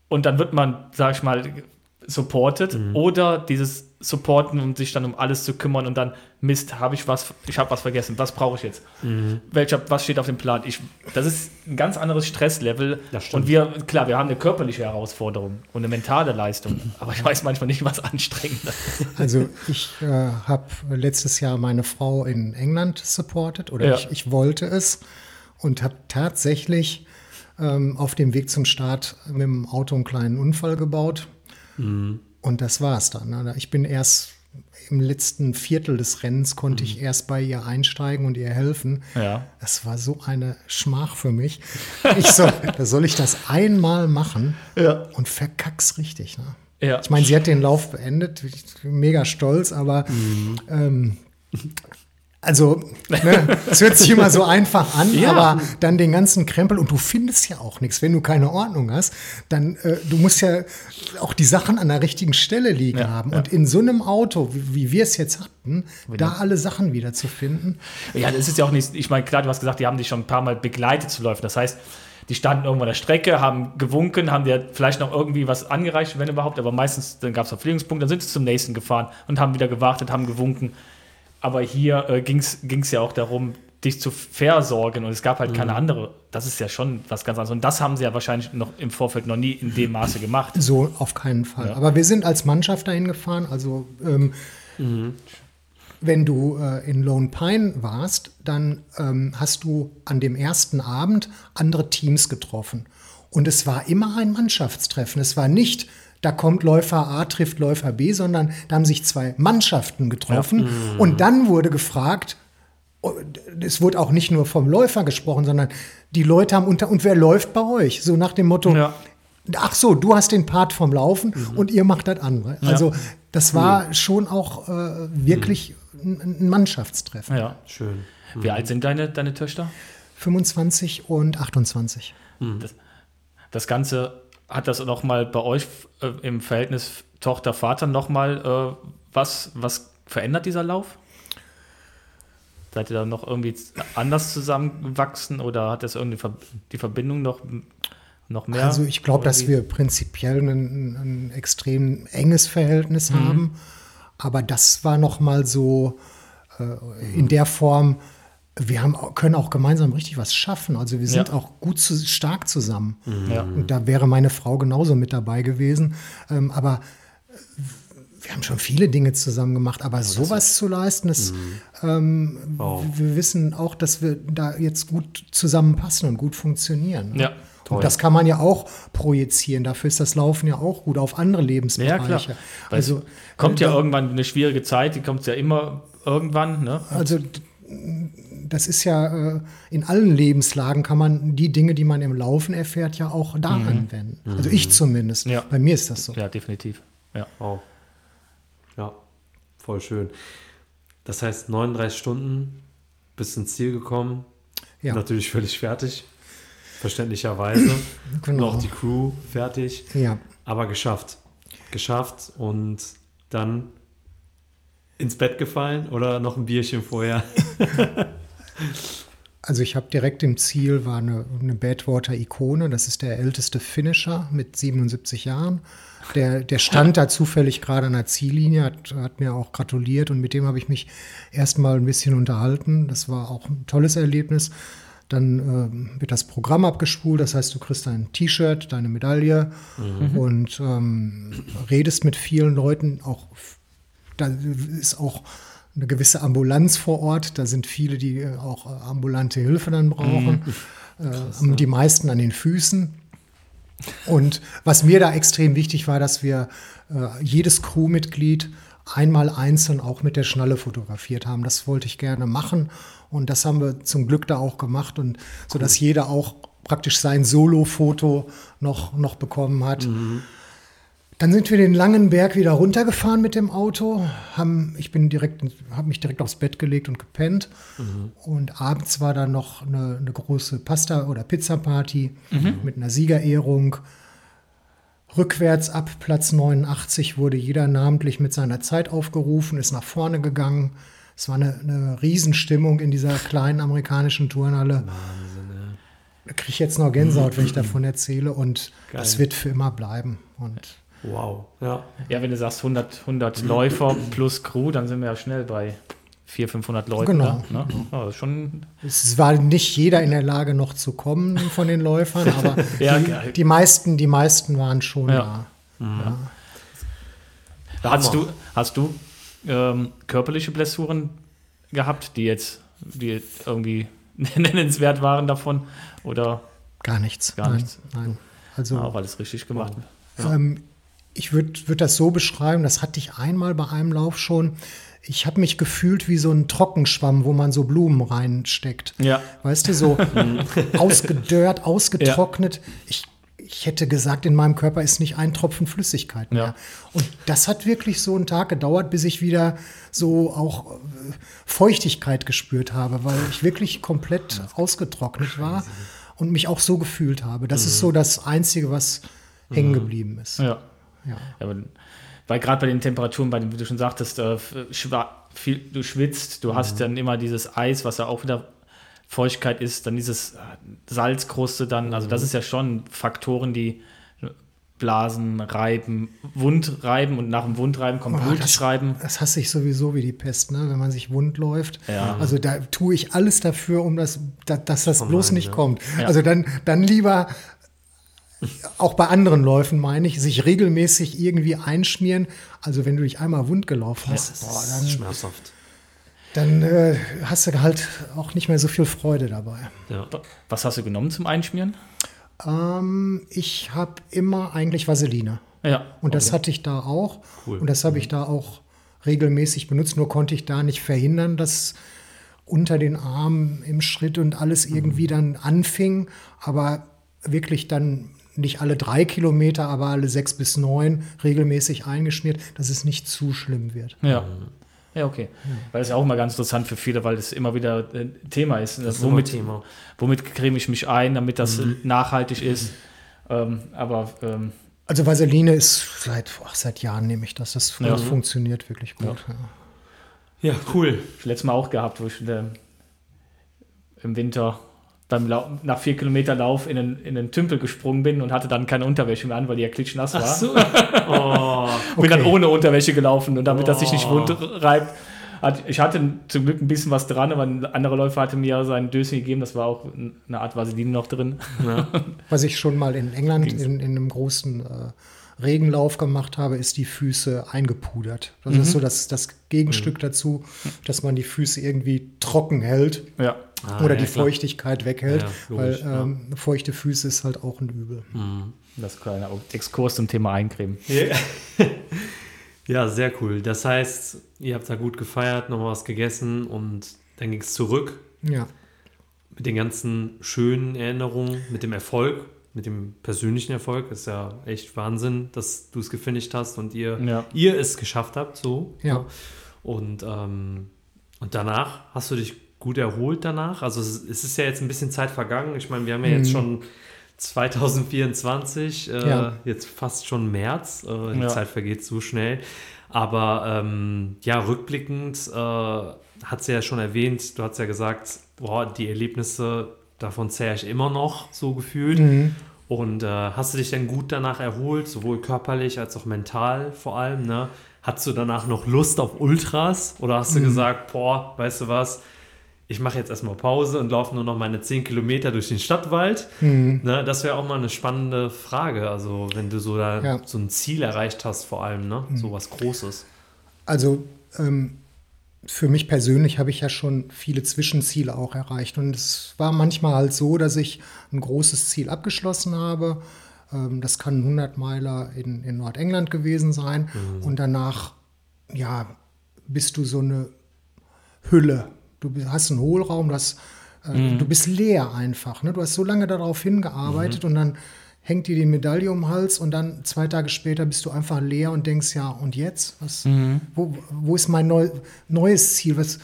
Und dann wird man, sag ich mal, supported mhm. oder dieses supporten und sich dann um alles zu kümmern und dann Mist, habe ich was, ich habe was vergessen, was brauche ich jetzt? Mhm. Welcher, was steht auf dem Plan? Ich, das ist ein ganz anderes Stresslevel und wir, klar, wir haben eine körperliche Herausforderung und eine mentale Leistung, aber ich weiß manchmal nicht, was anstrengender ist. Also ich äh, habe letztes Jahr meine Frau in England supportet oder ja. ich, ich wollte es und habe tatsächlich ähm, auf dem Weg zum Start mit dem Auto einen kleinen Unfall gebaut. Mhm und das war's dann. Ne? Ich bin erst im letzten Viertel des Rennens konnte ich mhm. erst bei ihr einsteigen und ihr helfen. Ja. Das war so eine Schmach für mich. Ich soll, da soll ich das einmal machen ja. und verkack's richtig. Ne? Ja. Ich meine, sie hat den Lauf beendet, mega stolz, aber mhm. ähm, also, ne, es hört sich immer so einfach an, ja. aber dann den ganzen Krempel und du findest ja auch nichts. Wenn du keine Ordnung hast, dann äh, du musst ja auch die Sachen an der richtigen Stelle liegen ja, haben. Ja. Und in so einem Auto, wie, wie wir es jetzt hatten, Wieder. da alle Sachen wieder zu finden. Ja, das ist ja auch nicht, ich meine, klar, du hast gesagt, die haben dich schon ein paar Mal begleitet zu laufen. Das heißt, die standen irgendwo an der Strecke, haben gewunken, haben dir vielleicht noch irgendwie was angereicht, wenn überhaupt, aber meistens, dann gab es Verpflegungspunkte, dann sind sie zum nächsten gefahren und haben wieder gewartet, haben gewunken. Aber hier äh, ging es ja auch darum, dich zu versorgen und es gab halt mhm. keine andere. Das ist ja schon was ganz anderes. Und das haben sie ja wahrscheinlich noch im Vorfeld noch nie in dem Maße gemacht. So auf keinen Fall. Ja. Aber wir sind als Mannschaft dahin gefahren. Also ähm, mhm. wenn du äh, in Lone Pine warst, dann ähm, hast du an dem ersten Abend andere Teams getroffen. Und es war immer ein Mannschaftstreffen. Es war nicht da kommt Läufer A trifft Läufer B, sondern da haben sich zwei Mannschaften getroffen. Ja. Mhm. Und dann wurde gefragt, oh, es wurde auch nicht nur vom Läufer gesprochen, sondern die Leute haben unter, und wer läuft bei euch? So nach dem Motto, ja. ach so, du hast den Part vom Laufen mhm. und ihr macht das andere. Ja. Also das war mhm. schon auch äh, wirklich mhm. ein Mannschaftstreffen. Ja, schön. Wie alt sind deine, deine Töchter? 25 und 28. Mhm. Das, das Ganze hat das nochmal bei euch äh, im Verhältnis Tochter-Vater nochmal äh, was, was verändert dieser Lauf? Seid ihr da noch irgendwie anders zusammengewachsen oder hat das irgendwie die Verbindung noch, noch mehr? Also ich glaube, dass wir prinzipiell ein, ein, extrem enges Verhältnis mhm. haben, aber das war nochmal so äh, in der Form, wir haben, können auch gemeinsam richtig was schaffen. Also wir sind ja. auch gut zu, stark zusammen. Mhm. Ja. Und da wäre meine Frau genauso mit dabei gewesen. Ähm, aber wir haben schon viele Dinge zusammen gemacht, aber ja, sowas zu leisten, das, mhm. ähm, oh. wir wissen auch, dass wir da jetzt gut zusammenpassen und gut funktionieren. Ja. Toll. Und das kann man ja auch projizieren. Dafür ist das Laufen ja auch gut auf andere Lebensbereiche. Ja, klar. Also kommt ja äh, irgendwann eine schwierige Zeit, die kommt ja immer irgendwann. Ne? Also das ist ja äh, in allen Lebenslagen kann man die Dinge, die man im Laufen erfährt, ja auch da mhm. anwenden. Also ich zumindest. Ja. Bei mir ist das so. Ja, definitiv. Ja. Wow. Ja, voll schön. Das heißt, 39 Stunden bis ins Ziel gekommen. Ja. Natürlich völlig fertig. Verständlicherweise. genau. Und auch die Crew fertig. Ja. Aber geschafft. Geschafft und dann ins Bett gefallen oder noch ein Bierchen vorher? Also ich habe direkt im Ziel war eine, eine Badwater-Ikone. Das ist der älteste Finisher mit 77 Jahren. Der, der stand da zufällig gerade an der Ziellinie, hat, hat mir auch gratuliert und mit dem habe ich mich erstmal ein bisschen unterhalten. Das war auch ein tolles Erlebnis. Dann äh, wird das Programm abgespult, das heißt, du kriegst dein T-Shirt, deine Medaille mhm. und ähm, redest mit vielen Leuten. Auch da ist auch eine gewisse Ambulanz vor Ort. Da sind viele, die äh, auch äh, ambulante Hilfe dann brauchen. Mhm. Äh, die meisten an den Füßen. Und was mir da extrem wichtig war, dass wir äh, jedes Crewmitglied einmal einzeln auch mit der Schnalle fotografiert haben. Das wollte ich gerne machen und das haben wir zum Glück da auch gemacht und so dass jeder auch praktisch sein Solo-Foto noch, noch bekommen hat. Mhm Dann sind wir den langen Berg wieder runtergefahren mit dem Auto. Haben, ich bin direkt, habe mich direkt aufs Bett gelegt und gepennt. Mhm. Und abends war dann noch eine, eine große Pasta- oder Pizza-Party mhm. mit einer Siegerehrung. Rückwärts ab Platz 89 wurde jeder namentlich mit seiner Zeit aufgerufen, ist nach vorne gegangen. Es war eine, eine Riesenstimmung in dieser kleinen amerikanischen Turnhalle. Wahnsinn, ja. Da kriege ich jetzt noch Gänsehaut, wenn ich davon erzähle. Und Geil. das wird für immer bleiben. Und Wow, ja. Ja, wenn du sagst 100, 100 Läufer plus Crew, dann sind wir ja schnell bei 400, 500 Leuten. Genau. Da, ne? ja, schon es war nicht jeder in der Lage, noch zu kommen von den Läufern, aber ja, die, die, meisten, die meisten waren schon ja. da. Mhm. Ja. Hast du, hast du ähm, körperliche Blessuren gehabt, die jetzt die irgendwie nennenswert waren davon? Oder? Gar nichts. Gar nein, nichts. Nein. Also, auch alles richtig gemacht. Ähm, ich würde würd das so beschreiben, das hatte ich einmal bei einem Lauf schon. Ich habe mich gefühlt wie so ein Trockenschwamm, wo man so Blumen reinsteckt. Ja. Weißt du, so ausgedörrt, ausgetrocknet. Ja. Ich, ich hätte gesagt, in meinem Körper ist nicht ein Tropfen Flüssigkeit mehr. Ja. Und das hat wirklich so einen Tag gedauert, bis ich wieder so auch äh, Feuchtigkeit gespürt habe, weil ich wirklich komplett ausgetrocknet war und mich auch so gefühlt habe. Das mhm. ist so das Einzige, was hängen mhm. geblieben ist. Ja. Ja. Aber, weil gerade bei den Temperaturen, bei den, wie du schon sagtest, äh, viel, du schwitzt, du mhm. hast dann immer dieses Eis, was ja auch wieder Feuchtigkeit ist, dann dieses äh, Salzkruste dann, also das mhm. ist ja schon Faktoren, die Blasen reiben, Wundreiben und nach dem Wundreiben kommt oh, Blutschreiben. Das, das hasse ich sowieso wie die Pest, ne? wenn man sich wund läuft. Ja. Also da tue ich alles dafür, um das, da, dass das bloß nicht ja. kommt. Ja. Also dann, dann lieber auch bei anderen Läufen meine ich, sich regelmäßig irgendwie einschmieren. Also wenn du dich einmal wund gelaufen hast, ja, boah, dann, schmerzhaft. Dann äh, hast du halt auch nicht mehr so viel Freude dabei. Ja. Was hast du genommen zum Einschmieren? Ähm, ich habe immer eigentlich Vaseline. Ja. Und okay. das hatte ich da auch. Cool. Und das habe ich da auch regelmäßig benutzt. Nur konnte ich da nicht verhindern, dass unter den Armen im Schritt und alles irgendwie mhm. dann anfing. Aber wirklich dann nicht alle drei Kilometer, aber alle sechs bis neun regelmäßig eingeschmiert, dass es nicht zu schlimm wird. Ja. Ja, okay. Ja. Weil das ist ja auch immer ganz interessant für viele, weil das immer wieder ein Thema ist. Das ist womit, Thema. womit creme ich mich ein, damit das mhm. nachhaltig ist. Ähm, aber ähm, also Vaseline ist seit, ach, seit Jahren nehme ich das. Das, ja. funktioniert wirklich gut. Ja, ja cool. Letztes Mal auch gehabt, wo ich äh, im Winter beim Lau nach vier Kilometer Lauf in den, in den Tümpel gesprungen bin und hatte dann keine Unterwäsche mehr an, weil die ja klitschnass war. Ach so. Oh, bin dann ohne Unterwäsche gelaufen und damit oh. das sich nicht wund reibt. Ich hatte zum Glück ein bisschen was dran, aber ein anderer Läufer hatte mir sein Döschen gegeben, das war auch eine Art Vaseline noch drin. Ja. Was ich schon mal in England in, in einem großen äh, Regenlauf gemacht habe, ist die Füße eingepudert. Das mhm. ist so das, das Gegenstück mhm. dazu, dass man die Füße irgendwie trocken hält. Ja. Ah, oder ja, die klar. Feuchtigkeit weghält, ja, logisch, weil ähm, ja. feuchte Füße ist halt auch ein Übel. Mhm. Das kleine Exkurs zum Thema Eincremen. Ja. sehr cool. Das heißt, ihr habt da gut gefeiert, nochmal was gegessen und dann ging es zurück. Ja. Mit den ganzen schönen Erinnerungen, mit dem Erfolg, mit dem persönlichen Erfolg. Ist ja echt Wahnsinn, dass du es gefinisht hast und ihr, ihr es geschafft habt. So. Ja. Und, ähm, und danach hast du dich gut erholt danach? Also es, ist ja jetzt ein bisschen Zeit vergangen. Ich meine, wir haben ja jetzt mhm. schon 2024, äh, ja. jetzt fast schon März. Äh, die ja. Zeit vergeht so schnell. Aber ähm, ja, rückblickend äh, hat sie ja schon erwähnt, du hast ja gesagt, boah, die Erlebnisse, davon zähre ich immer noch so gefühlt. Mhm. Und äh, hast du dich denn gut danach erholt, sowohl körperlich als auch mental vor allem? Ne? Hattest du danach noch Lust auf Ultras oder hast du mhm. gesagt, boah, weißt du was, ich mache jetzt erstmal Pause und laufe nur noch meine 10 Kilometer durch den Stadtwald. Mhm. Ne, das wäre auch mal eine spannende Frage. Also, wenn du so, da, ja. so ein Ziel erreicht hast, vor allem, ne? Mhm. so was Großes. Also, ähm, für mich persönlich habe ich ja schon viele Zwischenziele auch erreicht. Und es war manchmal halt so, dass ich ein großes Ziel abgeschlossen habe. Ähm, das kann ein 100 Meiler in, in Nordengland gewesen sein. Mhm. Und danach, ja, bist du so eine Hülle Du hast einen Hohlraum, du, hast, äh, mhm. du bist leer einfach. Ne? Du hast so lange darauf hingearbeitet mhm. und dann hängt dir die Medaille um den Hals und dann zwei Tage später bist du einfach leer und denkst, ja, und jetzt? Was, Mhm. wo, wo ist mein neu, neues Ziel? Was,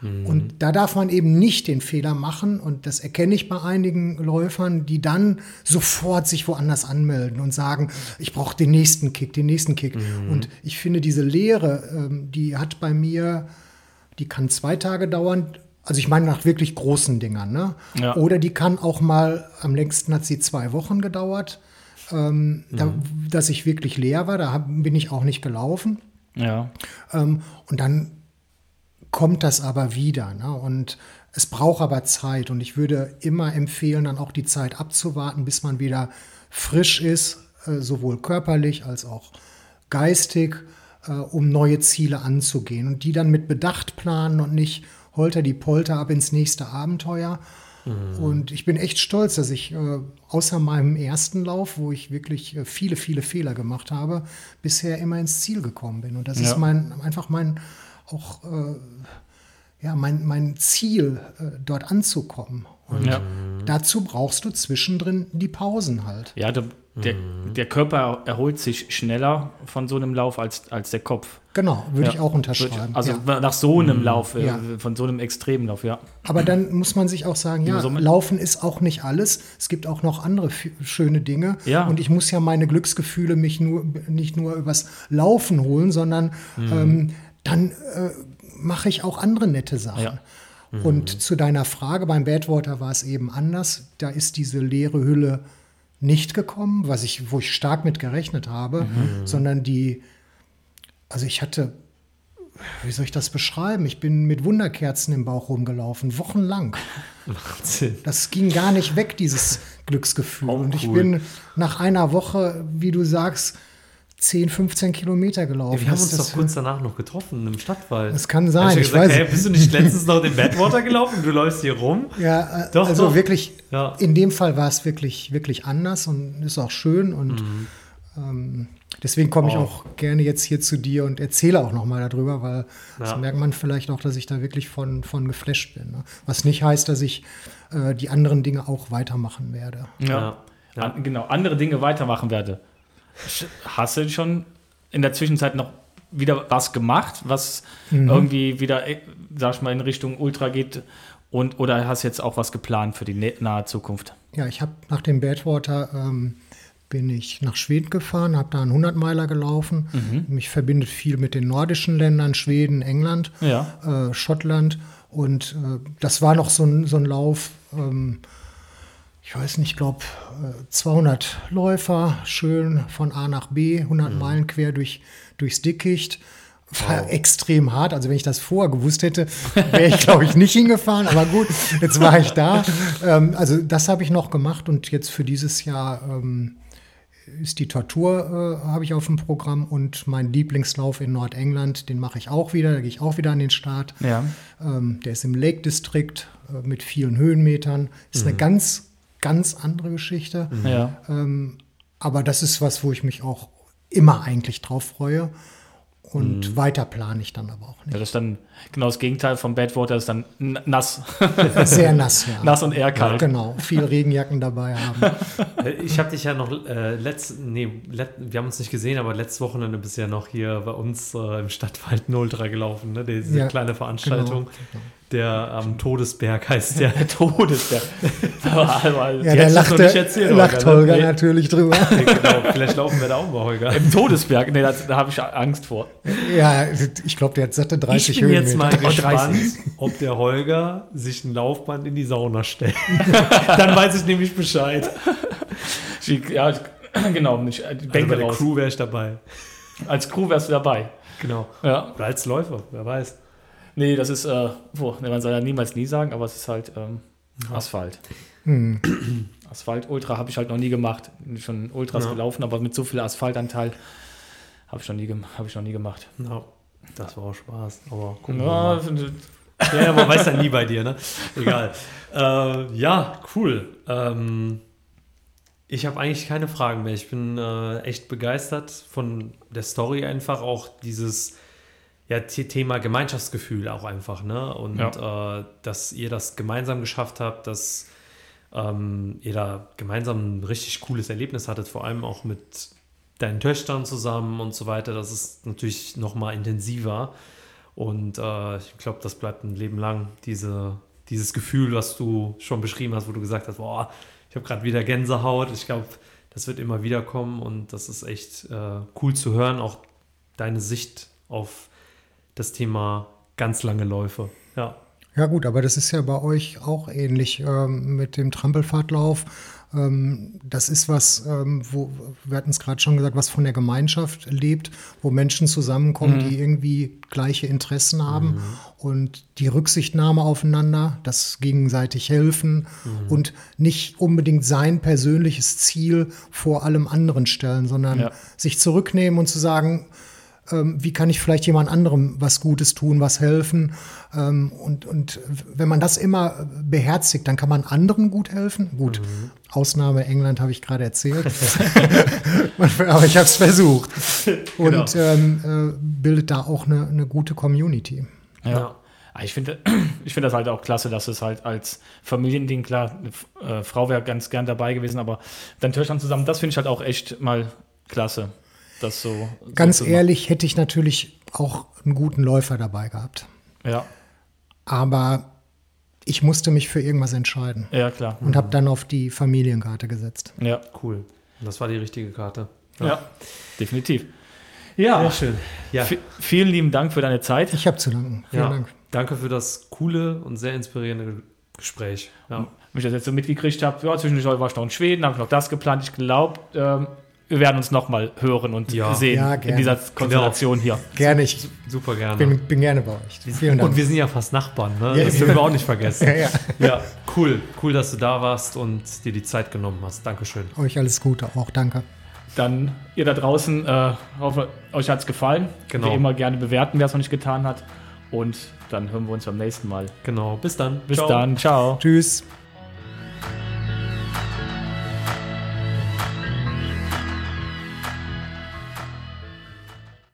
Mhm. Und da darf man eben nicht den Fehler machen, und das erkenne ich bei einigen Läufern, die dann sofort sich woanders anmelden und sagen, ich brauche den nächsten Kick, den nächsten Kick. Mhm. Und ich finde, diese Lehre, ähm, die hat bei mir, die kann zwei Tage dauern. Also ich meine nach wirklich großen Dingern. Ne? Ja. Oder die kann auch mal, am längsten hat sie zwei Wochen gedauert, ähm, da, dass ich wirklich leer war. Da hab, bin ich auch nicht gelaufen. Ja. Ähm, und dann kommt das aber wieder. Ne? Und es braucht aber Zeit. Und ich würde immer empfehlen, dann auch die Zeit abzuwarten, bis man wieder frisch ist, äh, sowohl körperlich als auch geistig, äh, um neue Ziele anzugehen. Und die dann mit Bedacht planen und nicht holter die Polter ab ins nächste Abenteuer. Und ich bin echt stolz, dass ich äh, außer meinem ersten Lauf, wo ich wirklich äh, viele, viele Fehler gemacht habe, bisher immer ins Ziel gekommen bin. Und das Ja. ist mein einfach mein auch äh, ja, mein, mein Ziel, äh, dort anzukommen. Und Ja. dazu brauchst du zwischendrin die Pausen halt. Ja, der, der, der Körper erholt sich schneller von so einem Lauf als, als der Kopf. Genau, würde Ja. ich auch unterschreiben. Also ja. nach so einem Lauf, äh, Ja. von so einem Extremlauf, ja. Aber dann muss man sich auch sagen, ja, Laufen ist auch nicht alles. Es gibt auch noch andere schöne Dinge. Ja. Und ich muss ja meine Glücksgefühle mich nur, nicht nur übers Laufen holen, sondern Mhm. ähm, dann äh, mache ich auch andere nette Sachen. Ja. Und zu deiner Frage, beim Badwater war es eben anders. Da ist diese leere Hülle nicht gekommen, was ich, wo ich stark mit gerechnet habe, Mhm. sondern die, also ich hatte, wie soll ich das beschreiben? Ich bin mit Wunderkerzen im Bauch rumgelaufen, wochenlang. Wahnsinn. Das ging gar nicht weg, dieses Glücksgefühl. Auch Und ich cool. bin nach einer Woche, wie du sagst, 10, 15 Kilometer gelaufen. Wir haben Das- uns das- doch kurz danach noch getroffen im Stadtwald. Das kann sein, Ich, ich gesagt, weiß hey, bist du nicht letztens noch den Badwater gelaufen? Du läufst hier rum? Ja, äh, Doch, also doch. wirklich, Ja. in dem Fall war es wirklich, wirklich anders und ist auch schön. Und Mhm. ähm, deswegen komme ich Oh. auch gerne jetzt hier zu dir und erzähle auch nochmal darüber, weil das Ja. merkt man vielleicht auch, dass ich da wirklich von, von geflasht bin. Ne? Was nicht heißt, dass ich äh, die anderen Dinge auch weitermachen werde. Ja. Ja. An, genau, andere Dinge weitermachen werde. Hast du schon in der Zwischenzeit noch wieder was gemacht, was Mhm. irgendwie wieder, äh, sag ich mal, in Richtung Ultra geht? Und, oder hast du jetzt auch was geplant für die nä- nahe Zukunft? Ja, ich habe nach dem Badwater ähm, bin ich nach Schweden gefahren, habe da einen 100-Meiler gelaufen. Mhm. Mich verbindet viel mit den nordischen Ländern, Schweden, England, Ja. äh, Schottland. Und äh, das war noch so ein, so ein Lauf, ähm, ich weiß nicht, ich glaube 200 Läufer, schön von A nach B, 100 Mhm. Meilen quer durch, durchs Dickicht. War extrem hart. Also wenn ich das vorher gewusst hätte, wäre ich, glaube ich, nicht hingefahren. Aber gut, jetzt war ich da. Ähm, also das habe ich noch gemacht und jetzt für dieses Jahr ähm, ist die Tortur, äh, habe ich auf dem Programm und mein Lieblingslauf in Nordengland, den mache ich auch wieder. Da gehe ich auch wieder an den Start. Ja. Ähm, der ist im Lake District äh, mit vielen Höhenmetern. Ist eine ganz, ganz andere Geschichte. Ja. Ähm, aber das ist was, wo ich mich auch immer eigentlich drauf freue. Und weiter plane ich dann aber auch ja. Das ist dann genau das Gegenteil vom Badwater, ist dann nass. nicht. Sehr nass, ja. nass und eher kalt. Genau, viel Regenjacken dabei haben. Äh, Ich habe dich ja noch äh, letzt, nee, let, wir haben uns nicht gesehen, aber letztes Wochenende bist du ja noch hier bei uns äh, im Stadtwald ein Ultra gelaufen, ne? Diese Ja, kleine Veranstaltung. genau. Der am Todesberg heißt der. Todesberg. aber, aber, Ja, du lacht, noch nicht erzählt, lacht Holger, ne? Holger Nee. natürlich drüber. genau, vielleicht laufen wir da auch mal, Holger. Im Todesberg, nee, da, da habe ich Angst vor. Ja, ich glaube, der hat satte 30 Ich bin jetzt mal gespannt, ob der Holger sich ein Laufband in die Sauna stellt. Dann weiß ich nämlich Bescheid. Ich- Ja, genau. Ich, die Also Bänke bei der raus. Crew wäre ich dabei. Als Crew wärst du dabei. Genau. Ja. Oder als Läufer, wer weiß. Nee, das ist, äh, wo, nee, man soll ja niemals nie sagen, aber es ist halt ähm, Asphalt. Hm. Asphalt Ultra habe ich halt noch nie gemacht. Bin Schon Ultras Ja. gelaufen, aber mit so viel Asphaltanteil habe ich, noch nie hab ich noch nie gemacht. Ja, das war auch Spaß. Aber gucken Ja, ja, man weiß ja nie bei dir, ne? Egal. äh, ja, cool. Ähm, ich habe eigentlich keine Fragen mehr. Ich bin äh, echt begeistert von der Story einfach. Auch dieses ja, The- Thema Gemeinschaftsgefühl auch einfach, ne? Und äh, dass ihr das gemeinsam geschafft habt, dass ähm, ihr da gemeinsam ein richtig cooles Erlebnis hattet, vor allem auch mit deinen Töchtern zusammen und so weiter. Das ist natürlich noch mal intensiver. Und äh, ich glaube, das bleibt ein Leben lang, diese, dieses Gefühl, was du schon beschrieben hast, wo du gesagt hast, boah, ich habe gerade wieder Gänsehaut. Ich glaube, das wird immer wieder kommen und das ist echt äh, cool zu hören, auch deine Sicht auf das Thema ganz lange Läufe. Ja. Ja gut, aber das ist ja bei euch auch ähnlich ähm, mit dem Trampelfahrtlauf. Ähm, das ist was, ähm, wo, wir hatten es gerade schon gesagt, was von der Gemeinschaft lebt, wo Menschen zusammenkommen, mhm. die irgendwie gleiche Interessen haben mhm. und die Rücksichtnahme aufeinander, das gegenseitig helfen mhm. und nicht unbedingt sein persönliches Ziel vor allem anderen stellen, sondern ja. sich zurücknehmen und zu sagen, ähm, wie kann ich vielleicht jemand anderem was Gutes tun, was helfen. Ähm, und, und wenn man das immer beherzigt, dann kann man anderen gut helfen. Gut, mhm. Ausnahme England habe ich gerade erzählt. Aber ich habe es versucht. Genau. Und ähm, äh, bildet da auch eine, eine gute Community. ja. ja. Ah, ich finde ich find das halt auch klasse, dass es halt als Familiending, klar, eine äh, Frau wäre ganz gern dabei gewesen, aber dann Töchtern zusammen, das finde ich halt auch echt mal klasse das so. Ganz so ehrlich, hätte ich natürlich auch einen guten Läufer dabei gehabt. Ja. Aber ich musste mich für irgendwas entscheiden. Ja, klar. Und mhm. habe dann auf die Familienkarte gesetzt. Ja, cool. Das war die richtige Karte. Ja, ja definitiv. Ja, Sehr schön. Ja. vielen lieben Dank für deine Zeit. Ich habe zu danken. Vielen ja. Dank. Danke für das coole und sehr inspirierende Gespräch. Ja. Wenn ich das jetzt so mitgekriegt habe, ja, zwischendurch war ich noch in Schweden, habe ich noch das geplant. Ich glaube, ähm, wir werden uns nochmal hören und ja. sehen ja, in dieser Konstellation hier. Gerne, ich super gerne. Bin, bin gerne bei euch. Vielen Dank. Und wir sind ja fast Nachbarn, ne? das dürfen wir auch nicht vergessen. ja, ja, cool, cool, dass du da warst und dir die Zeit genommen hast. Dankeschön. Euch alles Gute, auch danke. Dann ihr da draußen, äh, hoffe, euch hat es gefallen. Genau. Wie immer gerne bewerten, wer es noch nicht getan hat. Und dann hören wir uns beim nächsten Mal. Genau, bis dann. Bis ciao. dann, ciao. Tschüss.